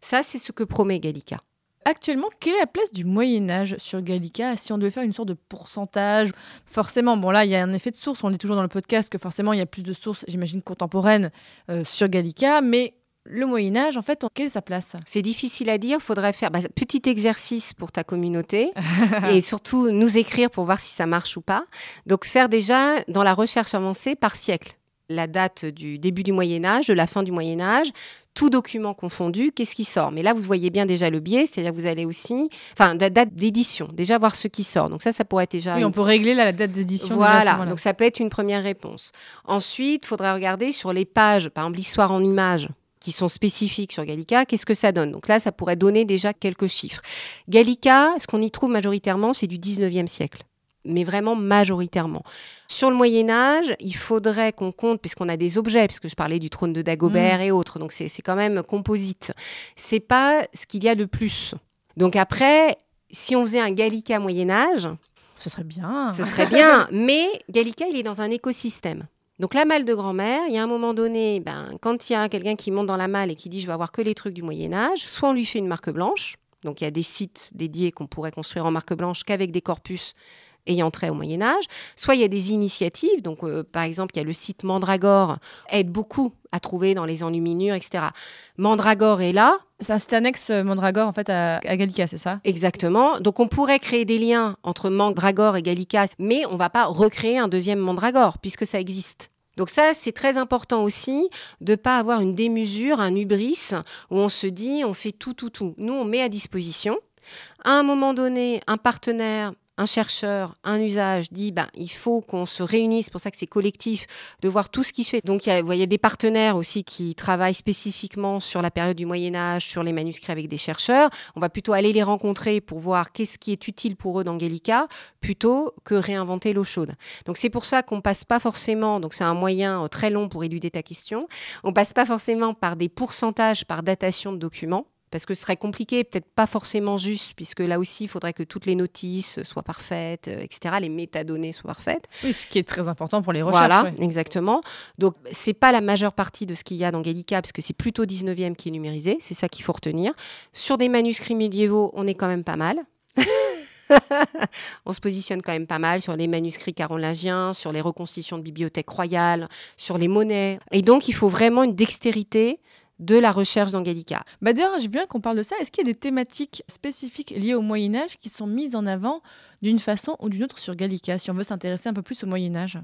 ça, c'est ce que promet Gallica. Actuellement, quelle est la place du Moyen Âge sur Gallica? Si on devait faire une sorte de pourcentage, forcément, bon là, il y a un effet de source. On dit toujours dans le podcast que forcément, il y a plus de sources, j'imagine, contemporaines euh, sur Gallica, mais le Moyen Âge, en fait, quelle est sa place? C'est difficile à dire. Faudrait faire bah, petit exercice pour ta communauté et surtout nous écrire pour voir si ça marche ou pas. Donc faire déjà dans la recherche avancée par siècle. La date du début du Moyen Âge, de la fin du Moyen Âge, tout document confondu, qu'est-ce qui sort? Mais là, vous voyez bien déjà le biais, c'est-à-dire que vous allez aussi, enfin, la date d'édition, déjà voir ce qui sort. Donc ça, ça pourrait être déjà Oui, une on peut régler la date d'édition. voilà, donc ça peut être une première réponse. Ensuite, il faudrait regarder sur les pages, par exemple l'histoire en images qui sont spécifiques sur Gallica, qu'est-ce que ça donne? Donc là, ça pourrait donner déjà quelques chiffres. Gallica, ce qu'on y trouve majoritairement, c'est du 19e siècle mais vraiment majoritairement. Sur le Moyen Âge, il faudrait qu'on compte, puisqu'on a des objets, puisque je parlais du trône de Dagobert et autres, donc c'est c'est quand même composite. C'est pas ce qu'il y a de plus. Donc après, si on faisait un Gallica Moyen Âge, Ce serait bien. ce serait bien, mais Gallica, il est dans un écosystème. Donc la malle de grand-mère, il y a un moment donné, ben, quand il y a quelqu'un qui monte dans la malle et qui dit je vais avoir que les trucs du Moyen Âge, soit on lui fait une marque blanche, donc il y a des sites dédiés qu'on pourrait construire en marque blanche qu'avec des corpus ayant trait au Moyen Âge, soit il y a des initiatives, donc euh, par exemple il y a le site Mandragore, aide beaucoup à trouver dans les enluminures, etc. Mandragore est là, C'est un site annexe euh, Mandragore, en fait, à, à Gallica, c'est ça? Exactement. Donc on pourrait créer des liens entre Mandragore et Gallica, mais on va pas recréer un deuxième Mandragore puisque ça existe. Donc ça, c'est très important aussi de pas avoir une démesure, un hubris où on se dit on fait tout, tout, tout. Nous, on met à disposition. À un moment donné, un partenaire un chercheur, un usage dit ben, il faut qu'on se réunisse, c'est pour ça que c'est collectif, de voir tout ce qui se fait. Donc il y, a, des partenaires aussi qui travaillent spécifiquement sur la période du Moyen Âge, sur les manuscrits avec des chercheurs. On va plutôt aller les rencontrer pour voir qu'est-ce qui est utile pour eux dans Gallica, plutôt que réinventer l'eau chaude. Donc c'est pour ça qu'on passe pas forcément, donc c'est un moyen euh, très long pour éluder ta question, on passe pas forcément par des pourcentages par datation de documents parce que ce serait compliqué, peut-être pas forcément juste, puisque là aussi, il faudrait que toutes les notices soient parfaites, euh, etc., les métadonnées soient parfaites. Oui, ce qui est très important pour les recherches. Voilà, exactement. Donc, c'est pas la majeure partie de ce qu'il y a dans Gallica, parce que c'est plutôt 19e qui est numérisé, c'est ça qu'il faut retenir. Sur des manuscrits médiévaux, on est quand même pas mal. on se positionne quand même pas mal sur les manuscrits carolingiens, sur les reconstitutions de bibliothèques royales, sur les monnaies. Et donc, il faut vraiment une dextérité de la recherche dans Gallica. Bah d'ailleurs, j'ai bien qu'on parle de ça. Est-ce qu'il y a des thématiques spécifiques liées au Moyen Âge qui sont mises en avant d'une façon ou d'une autre sur Gallica, si on veut s'intéresser un peu plus au Moyen Âge?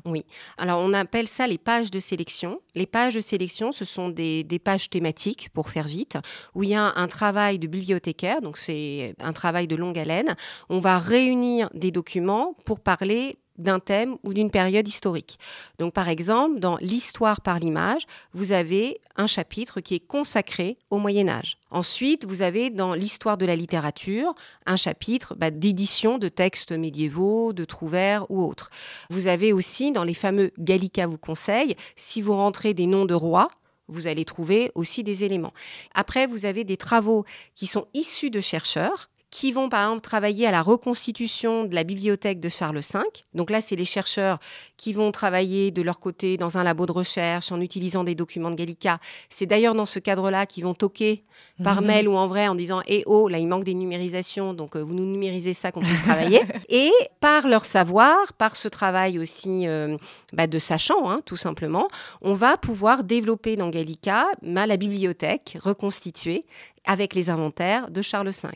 Alors, on appelle ça les pages de sélection. Les pages de sélection, ce sont des, des pages thématiques, pour faire vite, où il y a un travail de bibliothécaire, donc c'est un travail de longue haleine. On va réunir des documents pour parler d'un thème ou d'une période historique. Donc par exemple, dans l'histoire par l'image, vous avez un chapitre qui est consacré au Moyen Âge. Ensuite, vous avez dans l'histoire de la littérature un chapitre bah, d'édition de textes médiévaux, de trouvères ou autres. Vous avez aussi dans les fameux Gallica vous conseille, si vous rentrez des noms de rois, vous allez trouver aussi des éléments. Après, vous avez des travaux qui sont issus de chercheurs qui vont par exemple travailler à la reconstitution de la bibliothèque de Charles V. Donc là, c'est les chercheurs qui vont travailler de leur côté dans un labo de recherche en utilisant des documents de Gallica. C'est d'ailleurs dans ce cadre-là qu'ils vont toquer par Mhm. mail ou en vrai en disant Eh oh, là, il manque des numérisations, donc euh, vous nous numérisez ça qu'on puisse travailler. Et par leur savoir, par ce travail aussi euh, bah, de sachant, hein, tout simplement, on va pouvoir développer dans Gallica bah, la bibliothèque reconstituée avec les inventaires de Charles V.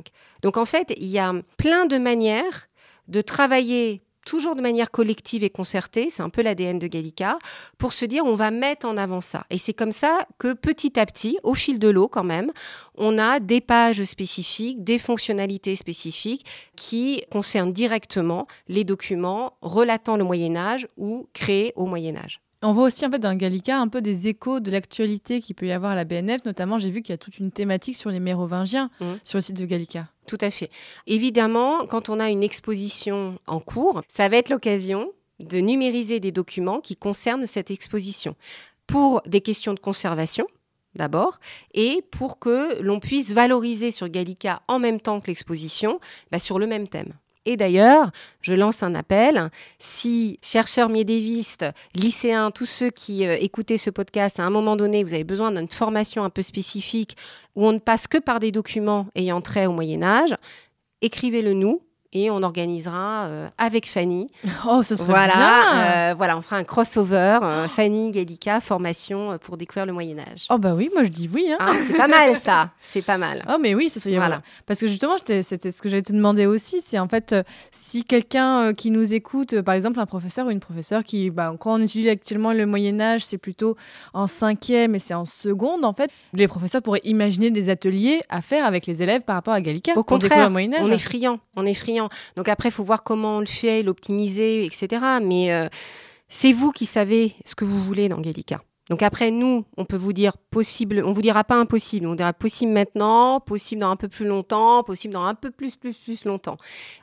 Donc en fait, il y a plein de manières de travailler toujours de manière collective et concertée, c'est un peu l'ADN de Gallica, pour se dire on va mettre en avant ça. Et c'est comme ça que petit à petit, au fil de l'eau quand même, on a des pages spécifiques, des fonctionnalités spécifiques qui concernent directement les documents relatant le Moyen Âge ou créés au Moyen Âge. On voit aussi en fait dans Gallica un peu des échos de l'actualité qu'il peut y avoir à la BNF. Notamment, j'ai vu qu'il y a toute une thématique sur les mérovingiens Mhm. sur le site de Gallica. Tout à fait. Évidemment, quand on a une exposition en cours, ça va être l'occasion de numériser des documents qui concernent cette exposition pour des questions de conservation d'abord, et pour que l'on puisse valoriser sur Gallica en même temps que l'exposition, bah, sur le même thème. Et d'ailleurs, je lance un appel. Si chercheurs médiévistes, lycéens, tous ceux qui euh, écoutaient ce podcast, à un moment donné, vous avez besoin d'une formation un peu spécifique où on ne passe que par des documents ayant trait au Moyen Âge, écrivez-le nous et on organisera euh, avec Fanny. Oh, ce serait Voilà, bien euh, voilà, on fera un crossover, euh, Fanny Gallica, formation pour découvrir le Moyen Âge. Oh bah oui, moi je dis oui. Hein. Hein, c'est pas mal ça, c'est pas mal. Oh mais oui, ça serait Voilà. Parce que justement, c'était ce que j'allais te demander aussi, c'est en fait si quelqu'un qui nous écoute, par exemple un professeur ou une professeure qui, bah, quand on étudie actuellement le Moyen Âge, c'est plutôt en cinquième et c'est en seconde, en fait, les professeurs pourraient imaginer des ateliers à faire avec les élèves par rapport à Gallica. Au pour contraire, le Moyen Âge. on est friand, on est friand. Donc après, il faut voir comment on le fait, l'optimiser, etc. Mais euh, c'est vous qui savez ce que vous voulez dans Gallica. Donc après, nous, on peut vous dire possible, on vous dira pas impossible, on dira possible maintenant, possible dans un peu plus longtemps, possible dans un peu plus, plus, plus longtemps.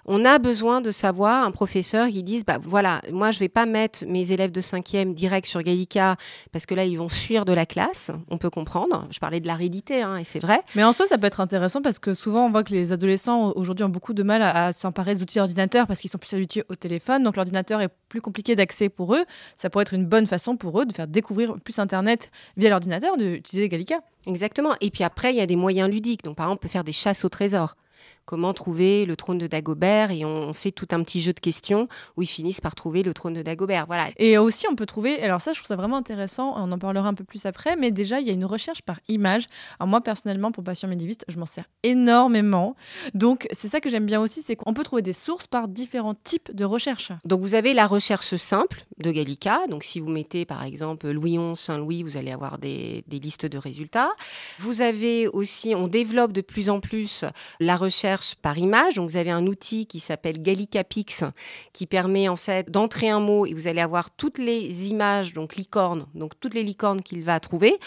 On a besoin de savoir, un professeur qui dise, bah voilà, moi je vais pas mettre mes élèves de cinquième direct sur Gallica parce que là ils vont fuir de la classe, on peut comprendre. Je parlais de l'aridité, hein, et c'est vrai. Mais en soi, ça peut être intéressant parce que souvent, on voit que les adolescents aujourd'hui ont beaucoup de mal à, à s'emparer des outils ordinateurs parce qu'ils sont plus habitués au téléphone. Donc, l'ordinateur est plus compliqué d'accès pour eux. Ça pourrait être une bonne façon pour eux de faire découvrir plus Internet via l'ordinateur, d'utiliser Gallica. Exactement. Et puis après, il y a des moyens ludiques. Donc, par exemple, on peut faire des chasses au trésor. Comment trouver le trône de Dagobert Et on fait tout un petit jeu de questions où ils finissent par trouver le trône de Dagobert. Voilà. Et aussi, on peut trouver, alors ça, je trouve ça vraiment intéressant, on en parlera un peu plus après, mais déjà, il y a une recherche par image. Alors moi, personnellement, pour Passion médiéviste, je m'en sers énormément. Donc, c'est ça que j'aime bien aussi, c'est qu'on peut trouver des sources par différents types de recherches. Donc, vous avez la recherche simple de Gallica. Donc, si vous mettez, par exemple, Louis XI, Saint-Louis, vous allez avoir des, des listes de résultats. Vous avez aussi, on développe de plus en plus la recherche par image. Donc vous avez un outil qui s'appelle Gallica Pix qui permet en fait d'entrer un mot et vous allez avoir toutes les images, donc licorne, donc toutes les licornes qu'il va trouver.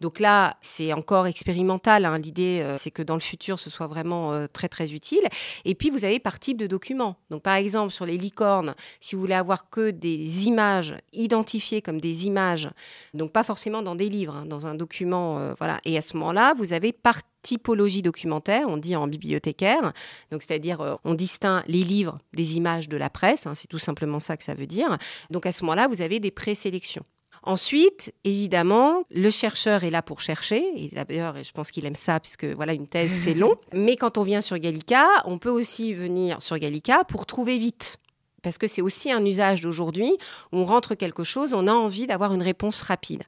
Donc là, c'est encore expérimental. hein. L'idée, euh, c'est que dans le futur, ce soit vraiment euh, très très utile. Et puis vous avez par type de document. Donc par exemple, sur les licornes, si vous voulez avoir que des images identifiées comme des images, donc pas forcément dans des livres, hein, dans un document, euh, voilà. Et à ce moment-là, vous avez par typologie documentaire, on dit en bibliothécaire, donc c'est-à-dire euh, on distingue les livres des images de la presse, hein, c'est tout simplement ça que ça veut dire. Donc à ce moment-là, vous avez des présélections. Ensuite, évidemment, le chercheur est là pour chercher. Et d'ailleurs, je pense qu'il aime ça, puisque voilà, une thèse, c'est long. Mais quand on vient sur Gallica, on peut aussi venir sur Gallica pour trouver vite. Parce que c'est aussi un usage d'aujourd'hui. On rentre quelque chose, on a envie d'avoir une réponse rapide.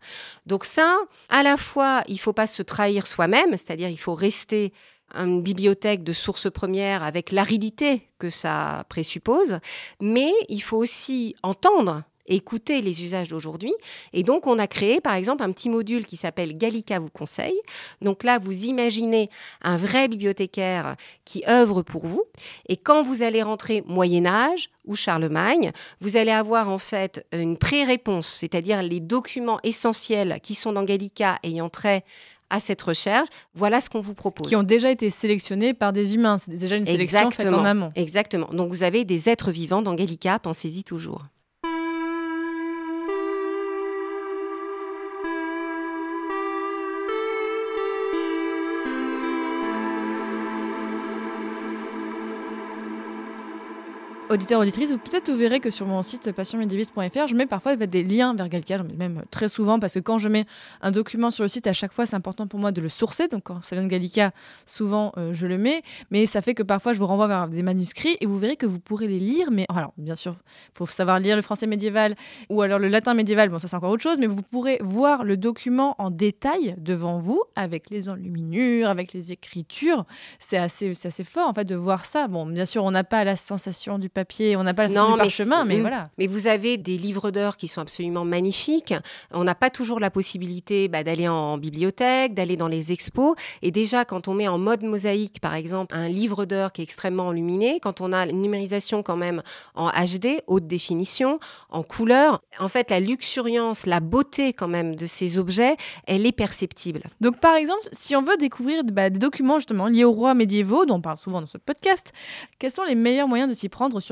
Donc ça, à la fois, il faut pas se trahir soi-même, c'est-à-dire il faut rester une bibliothèque de sources premières avec l'aridité que ça présuppose, mais il faut aussi entendre écouter les usages d'aujourd'hui. Et donc, on a créé, par exemple, un petit module qui s'appelle Gallica vous conseille. Donc là, vous imaginez un vrai bibliothécaire qui œuvre pour vous. Et quand vous allez rentrer Moyen Âge ou Charlemagne, vous allez avoir en fait une pré-réponse, c'est-à-dire les documents essentiels qui sont dans Gallica ayant trait à cette recherche. Voilà ce qu'on vous propose. Qui ont déjà été sélectionnés par des humains. C'est déjà une sélection faite en amont. Exactement. Donc vous avez des êtres vivants dans Gallica, pensez-y toujours. Auditeurs, auditrices, vous peut-être vous verrez que sur mon site passionmédiéviste.fr, je mets parfois des liens vers Gallica, j'en mets même très souvent parce que quand je mets un document sur le site, à chaque fois, c'est important pour moi de le sourcer. Donc quand ça vient de Gallica, souvent euh, je le mets, mais ça fait que parfois je vous renvoie vers des manuscrits et vous verrez que vous pourrez les lire. Mais alors, bien sûr, il faut savoir lire le français médiéval ou alors le latin médiéval. Bon, ça c'est encore autre chose, mais vous pourrez voir le document en détail devant vous avec les enluminures, avec les écritures. C'est assez, assez fort en fait de voir ça. Bon, bien sûr, on n'a pas la sensation du papier, on n'a pas la Non, du mais parchemin, mais voilà. Mais vous avez des livres d'heures qui sont absolument magnifiques. On n'a pas toujours la possibilité bah, d'aller en bibliothèque, d'aller dans les expos. Et déjà, quand on met en mode mosaïque, par exemple, un livre d'heures qui est extrêmement enluminé, quand on a une numérisation quand même en HD, haute définition, en couleur, en fait, la luxuriance, la beauté quand même de ces objets, elle est perceptible. Donc, par exemple, si on veut découvrir bah, des documents justement liés aux rois médiévaux, dont on parle souvent dans ce podcast, quels sont les meilleurs moyens de s'y prendre sur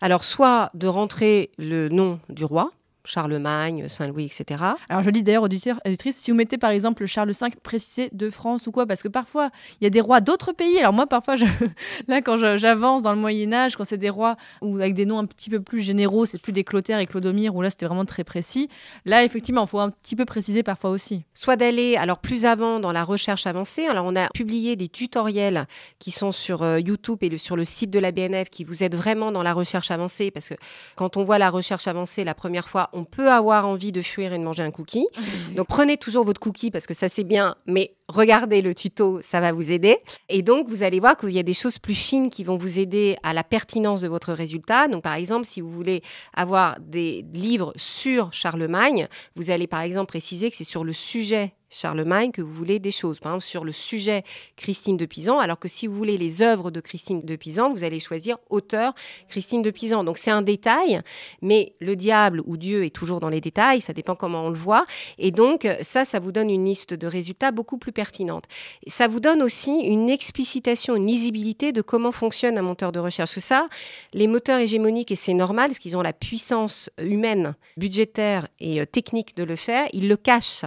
Alors, soit de rentrer le nom du roi, Charlemagne, Saint-Louis, etc. Alors, je dis d'ailleurs, auditeurs, auditrices, si vous mettez par exemple Charles V précisé de France ou quoi, parce que parfois, il y a des rois d'autres pays. Alors, moi, parfois, je- là, quand j'avance dans le Moyen-Âge, quand c'est des rois ou avec des noms un petit peu plus généraux, c'est plus des Clotaire et Clodomir, où là, c'était vraiment très précis. Là, effectivement, il faut un petit peu préciser parfois aussi. soit d'aller alors plus avant dans la recherche avancée. Alors on a publié des tutoriels qui sont sur euh, YouTube et sur le site de la BNF qui vous aident vraiment dans la recherche avancée parce que quand on voit la recherche avancée la première fois, on peut avoir envie de fuir et de manger un cookie. Donc prenez toujours votre cookie parce que ça c'est bien, mais regardez le tuto, ça va vous aider. Et donc vous allez voir qu'il y a des choses plus fines qui vont vous aider à la pertinence de votre résultat. Donc par exemple, si vous voulez avoir des livres sur Charlemagne, vous allez par exemple préciser que c'est sur le sujet Charlemagne que vous voulez des choses. Par exemple, sur le sujet Christine de Pisan, alors que si vous voulez les œuvres de Christine de Pisan, vous allez choisir auteur Christine de Pisan. Donc c'est un détail, mais le diable ou Dieu est toujours dans les détails, ça dépend comment on le voit. Et donc ça, ça vous donne une liste de résultats beaucoup plus pertinente. Ça vous donne aussi une explicitation, une lisibilité de comment fonctionne un moteur de recherche. Parce ça, les moteurs hégémoniques, et c'est normal, parce qu'ils ont la puissance humaine, budgétaire et euh, technique de le faire, ils le cachent.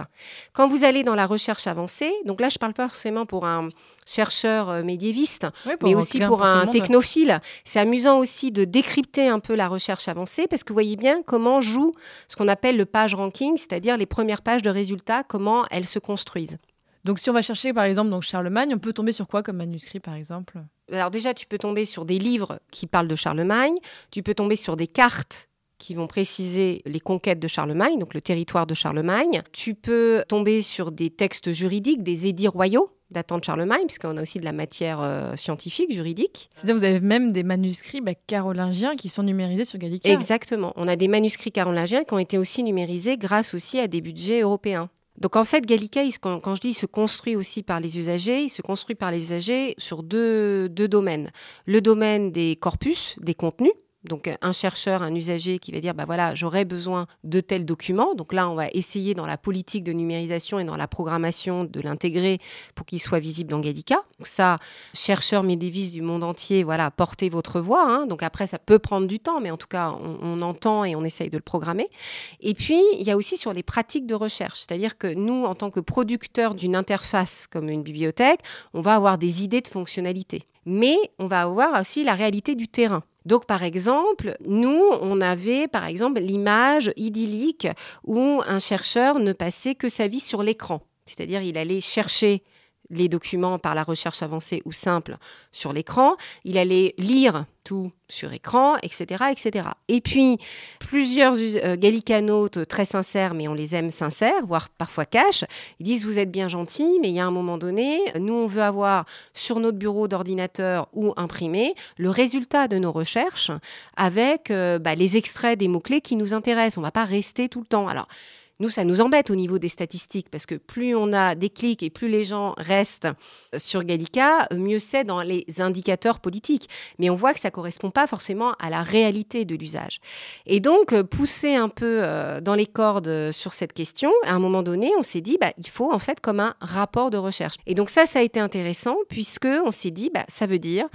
Quand vous dans la recherche avancée, donc là, je parle pas forcément pour un chercheur euh, médiéviste, Oui, mais aussi pour un technophile. C'est amusant aussi de décrypter un peu la recherche avancée parce que vous voyez bien comment joue ce qu'on appelle le page ranking, c'est-à-dire les premières pages de résultats, comment elles se construisent. Donc, si on va chercher par exemple donc Charlemagne, on peut tomber sur quoi comme manuscrit par exemple? Alors déjà, tu peux tomber sur des livres qui parlent de Charlemagne, tu peux tomber sur des cartes qui vont préciser les conquêtes de Charlemagne, donc le territoire de Charlemagne. Tu peux tomber sur des textes juridiques, des édits royaux datant de Charlemagne, puisqu'on a aussi de la matière euh, scientifique, juridique. C'est-à-dire vous avez même des manuscrits bah, carolingiens qui sont numérisés sur Gallica. Exactement. On a des manuscrits carolingiens qui ont été aussi numérisés grâce aussi à des budgets européens. Donc en fait, Gallica, il se- quand, quand je dis il se construit aussi par les usagers, il se construit par les usagers sur deux, deux domaines. Le domaine des corpus, des contenus. Donc un chercheur, un usager qui va dire, bah voilà, j'aurais besoin de tels documents. Donc là, on va essayer dans la politique de numérisation et dans la programmation de l'intégrer pour qu'il soit visible dans Gallica. Donc ça, chercheurs médiévistes du monde entier, voilà, portez votre voix. hein. Donc après, ça peut prendre du temps, mais en tout cas, on, on entend et on essaye de le programmer. Et puis, il y a aussi sur les pratiques de recherche. C'est-à-dire que nous, en tant que producteurs d'une interface comme une bibliothèque, on va avoir des idées de fonctionnalité. Mais on va avoir aussi la réalité du terrain. Donc, par exemple, nous, on avait, par exemple, l'image idyllique où un chercheur ne passait que sa vie sur l'écran. C'est-à-dire, il allait chercher les documents par la recherche avancée ou simple sur l'écran, il allait lire tout sur écran, etc., etc. Et puis, plusieurs us- euh, gallicanautes très sincères, mais on les aime sincères, voire parfois cash, ils disent vous êtes bien gentils, mais il y a un moment donné, nous on veut avoir sur notre bureau d'ordinateur ou imprimé le résultat de nos recherches avec euh, bah, les extraits des mots-clés qui nous intéressent. On ne va pas rester tout le temps. Alors, nous, ça nous embête au niveau des statistiques parce que plus on a des clics et plus les gens restent sur Gallica, mieux c'est dans les indicateurs politiques. Mais on voit que ça correspond pas forcément à la réalité de l'usage. Et donc, euh, pousser un peu euh, dans les cordes euh, sur cette question, à un moment donné, on s'est dit, bah, il faut en fait comme un rapport de recherche. Et donc ça, ça a été intéressant puisque on s'est dit, bah, ça veut dire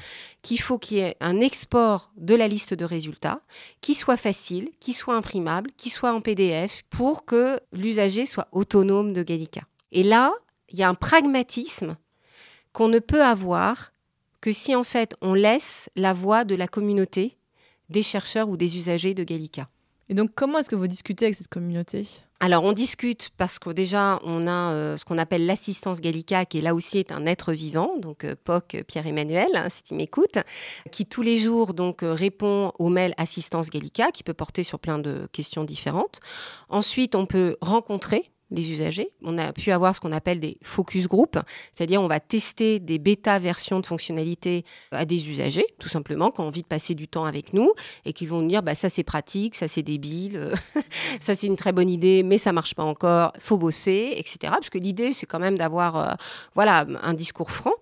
qu'il faut qu'il y ait un export de la liste de résultats qui soit facile, qui soit imprimable, qui soit en PDF pour que l'usager soit autonome de Gallica. Et là, il y a un pragmatisme qu'on ne peut avoir que si en fait on laisse la voix de la communauté des chercheurs ou des usagers de Gallica. Et donc, comment est-ce que vous discutez avec cette communauté? Alors on discute parce que déjà on a euh, ce qu'on appelle l'assistance Gallica qui est là aussi est un être vivant donc euh, POC euh, Pierre-Emmanuel hein, si tu m'écoutes qui tous les jours donc euh, répond au mail assistance Gallica qui peut porter sur plein de questions différentes. Ensuite on peut rencontrer les usagers. On a pu avoir ce qu'on appelle des focus group, c'est-à-dire on va tester des bêta versions de fonctionnalités à des usagers, tout simplement, qui ont envie de passer du temps avec nous et qui vont nous dire bah, ça c'est pratique, ça c'est débile, euh, ça c'est une très bonne idée, mais ça marche pas encore, faut bosser, etc. Parce que l'idée c'est quand même d'avoir euh, voilà un discours franc.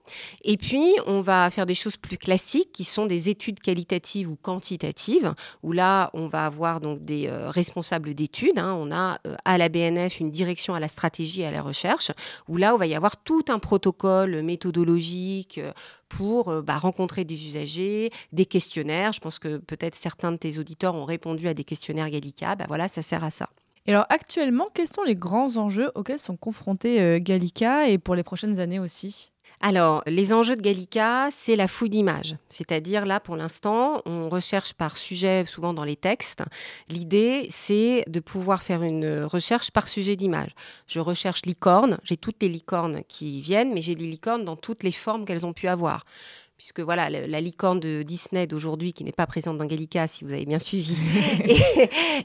Et puis on va faire des choses plus classiques qui sont des études qualitatives ou quantitatives, où là on va avoir donc des euh, responsables d'études. hein. On a euh, à la BNF une direction à la stratégie et à la recherche, où là, il va y avoir tout un protocole méthodologique euh, pour euh, bah, rencontrer des usagers, des questionnaires. Je pense que peut-être certains de tes auditeurs ont répondu à des questionnaires Gallica. Bah, voilà, ça sert à ça. Et alors, actuellement, quels sont les grands enjeux auxquels sont confrontés euh, Gallica et pour les prochaines années aussi? Alors, les enjeux de Gallica, c'est la fouille d'images. C'est-à-dire, là, pour l'instant, on recherche par sujet, souvent dans les textes. L'idée, c'est de pouvoir faire une recherche par sujet d'image. Je recherche licorne, j'ai toutes les licornes qui viennent, mais j'ai des licornes dans toutes les formes qu'elles ont pu avoir. Puisque voilà, la, la licorne de Disney d'aujourd'hui, qui n'est pas présente dans Gallica, si vous avez bien suivi,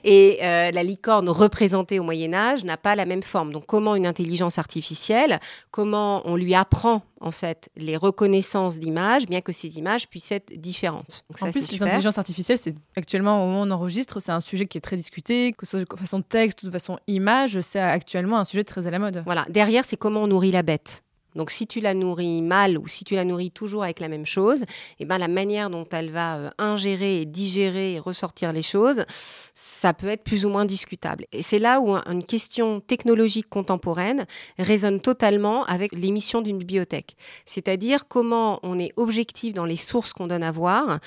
et, et, euh, la licorne représentée au Moyen Âge n'a pas la même forme. Donc, comment une intelligence artificielle, comment on lui apprend en fait les reconnaissances d'images, bien que ces images puissent être différentes. Donc, En ça, plus, les intelligences artificielles, c'est actuellement, au moment où on enregistre, c'est un sujet qui est très discuté, que ce soit de façon texte ou de façon image, c'est actuellement un sujet très à la mode. Voilà. Derrière, c'est comment on nourrit la bête. Donc, si tu la nourris mal ou si tu la nourris toujours avec la même chose, eh ben, la manière dont elle va euh, ingérer et digérer et ressortir les choses, ça peut être plus ou moins discutable. Et c'est là où un- une question technologique contemporaine résonne totalement avec les missions d'une bibliothèque. C'est-à-dire comment on est objectif dans les sources qu'on donne à voir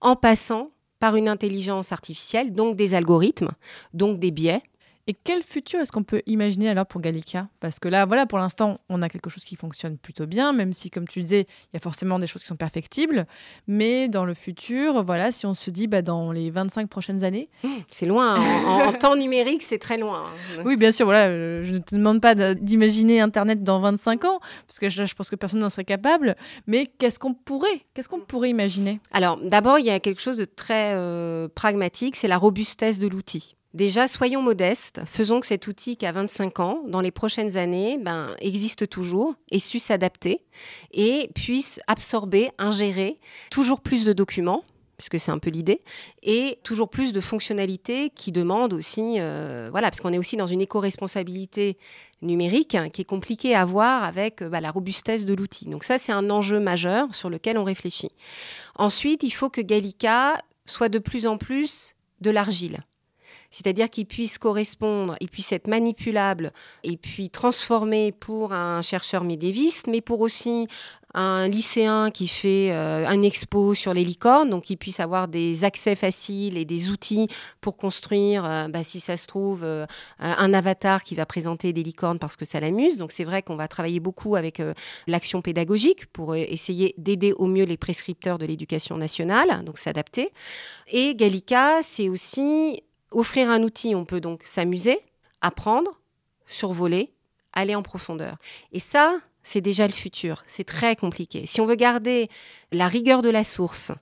en passant par une intelligence artificielle, donc des algorithmes, donc des biais, Et quel futur est-ce qu'on peut imaginer alors pour Gallica? Parce que là, voilà, pour l'instant, on a quelque chose qui fonctionne plutôt bien, même si, comme tu disais, il y a forcément des choses qui sont perfectibles. Mais dans le futur, voilà, si on se dit bah, dans les 25 prochaines années, C'est loin. En, temps numérique, c'est très loin. hein. Oui, bien sûr, voilà, je ne te demande pas d'imaginer Internet dans 25 ans, parce que je, je pense que personne n'en serait capable, mais qu'est-ce qu'on pourrait, qu'est-ce qu'on pourrait imaginer? Alors, d'abord, il y a quelque chose de très euh, pragmatique, c'est la robustesse de l'outil. Déjà, soyons modestes, faisons que cet outil qui a 25 ans, dans les prochaines années, ben, existe toujours et su s'adapter et puisse absorber, ingérer toujours plus de documents. puisque c'est un peu l'idée, et toujours plus de fonctionnalités qui demandent aussi, euh, voilà, parce qu'on est aussi dans une éco-responsabilité numérique hein, qui est compliquée à voir avec bah, la robustesse de l'outil. Donc ça, c'est un enjeu majeur sur lequel on réfléchit. Ensuite, il faut que Gallica soit de plus en plus de l'argile c'est-à-dire qu'il puisse correspondre, il puisse être manipulable et puis transformé pour un chercheur médiéviste, mais pour aussi un lycéen qui fait euh, un expo sur les licornes, donc qu'il puisse avoir des accès faciles et des outils pour construire, euh, bah, si ça se trouve, euh, un avatar qui va présenter des licornes parce que ça l'amuse. Donc c'est vrai qu'on va travailler beaucoup avec l'action pédagogique pour essayer d'aider au mieux les prescripteurs de l'éducation nationale, donc s'adapter. Et Gallica, c'est aussi offrir un outil, on peut donc s'amuser, apprendre, survoler, aller en profondeur. Et ça, c'est déjà le futur. C'est très compliqué. Si on veut garder la rigueur de la source,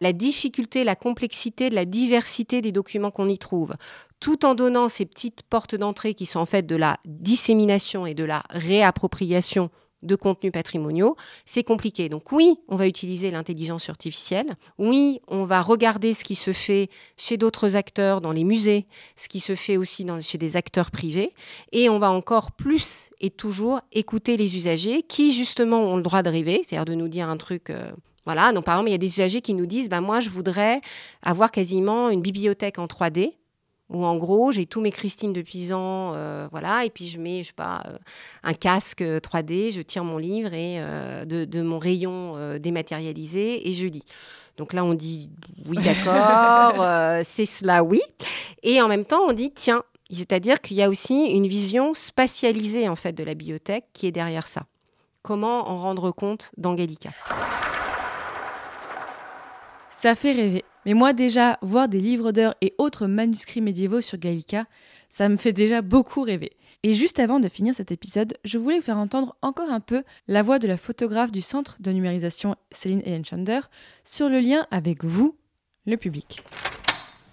la difficulté, la complexité, la diversité des documents qu'on y trouve, tout en donnant ces petites portes d'entrée qui sont en fait de la dissémination et de la réappropriation de contenus patrimoniaux, c'est compliqué. Donc oui, on va utiliser l'intelligence artificielle. Oui, on va regarder ce qui se fait chez d'autres acteurs dans les musées, ce qui se fait aussi chez des acteurs privés. Et on va encore plus et toujours écouter les usagers qui justement ont le droit de rêver, c'est-à-dire de nous dire un truc... Euh, voilà, donc par exemple, il y a des usagers qui nous disent, ben moi, je voudrais avoir quasiment une bibliothèque en 3D où en gros j'ai tous mes Christine de Pisan, euh, voilà, et puis je mets, je sais pas, euh, un casque 3D, je tire mon livre et euh, de, mon rayon dématérialisé et je lis. Donc là on dit oui d'accord, c'est cela oui, et en même temps on dit tiens, c'est-à-dire qu'il y a aussi une vision spatialisée en fait de la bibliothèque qui est derrière ça. Comment en rendre compte dans Gallica? Ça fait rêver. Mais moi déjà, voir des livres d'heures et autres manuscrits médiévaux sur Gallica, ça me fait déjà beaucoup rêver. Et juste avant de finir cet épisode, je voulais vous faire entendre encore un peu la voix de la photographe du centre de numérisation Céline Ehenchander sur le lien avec vous, le public.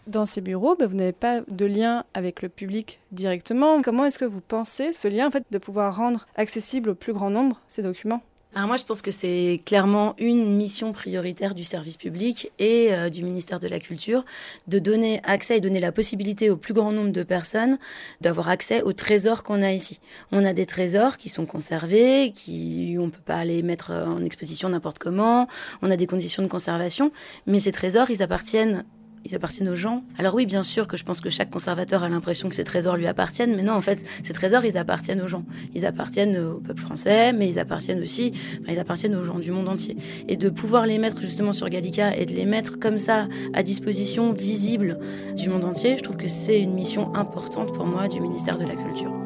Dans ces bureaux, ben, vous n'avez pas de lien avec le public directement. Comment est-ce que vous pensez ce lien en fait, de pouvoir rendre accessible au plus grand nombre ces documents? Alors moi, je pense que c'est clairement une mission prioritaire du service public et euh, du ministère de la Culture de donner accès et donner la possibilité au plus grand nombre de personnes d'avoir accès aux trésors qu'on a ici. On a des trésors qui sont conservés, qui on peut pas les mettre en exposition n'importe comment. On a des conditions de conservation, mais ces trésors, ils appartiennent ils appartiennent aux gens. Alors oui, bien sûr que je pense que chaque conservateur a l'impression que ces trésors lui appartiennent, mais non, en fait, ces trésors, ils appartiennent aux gens. Ils appartiennent au peuple français, mais ils appartiennent aussi, ils appartiennent aux gens du monde entier. Et de pouvoir les mettre justement sur Gallica et de les mettre comme ça à disposition visible du monde entier, je trouve que c'est une mission importante pour moi du ministère de la Culture.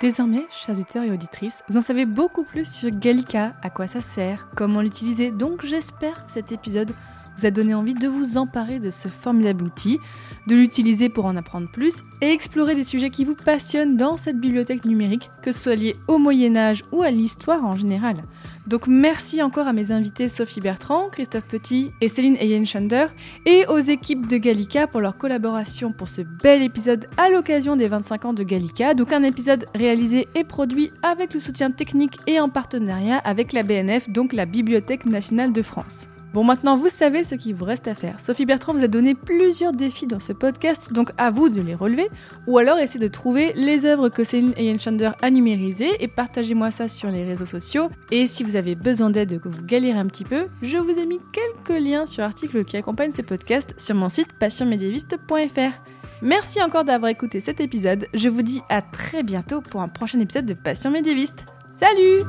Désormais, chers auditeurs et auditrices, vous en savez beaucoup plus sur Gallica, à quoi ça sert, comment l'utiliser. Donc j'espère que cet épisode vous a donné envie de vous emparer de ce formidable outil, de l'utiliser pour en apprendre plus et explorer des sujets qui vous passionnent dans cette bibliothèque numérique, que ce soit lié au Moyen Âge ou à l'histoire en général. Donc merci encore à mes invités Sophie Bertrand, Christophe Petit et Céline Eyenchander et aux équipes de Gallica pour leur collaboration pour ce bel épisode à l'occasion des 25 ans de Gallica. Donc un épisode réalisé et produit avec le soutien technique et en partenariat avec la BNF, donc la Bibliothèque nationale de France. Bon, maintenant vous savez ce qu'il vous reste à faire. Sophie Bertrand vous a donné plusieurs défis dans ce podcast, donc à vous de les relever, ou alors essayez de trouver les œuvres que Céline Eyenchander a numérisées et partagez-moi ça sur les réseaux sociaux. Et si vous avez besoin d'aide, que vous galérez un petit peu, je vous ai mis quelques liens sur l'article qui accompagne ce podcast sur mon site passionmédiéviste.fr. Merci encore d'avoir écouté cet épisode. Je vous dis à très bientôt pour un prochain épisode de Passion médiéviste. Salut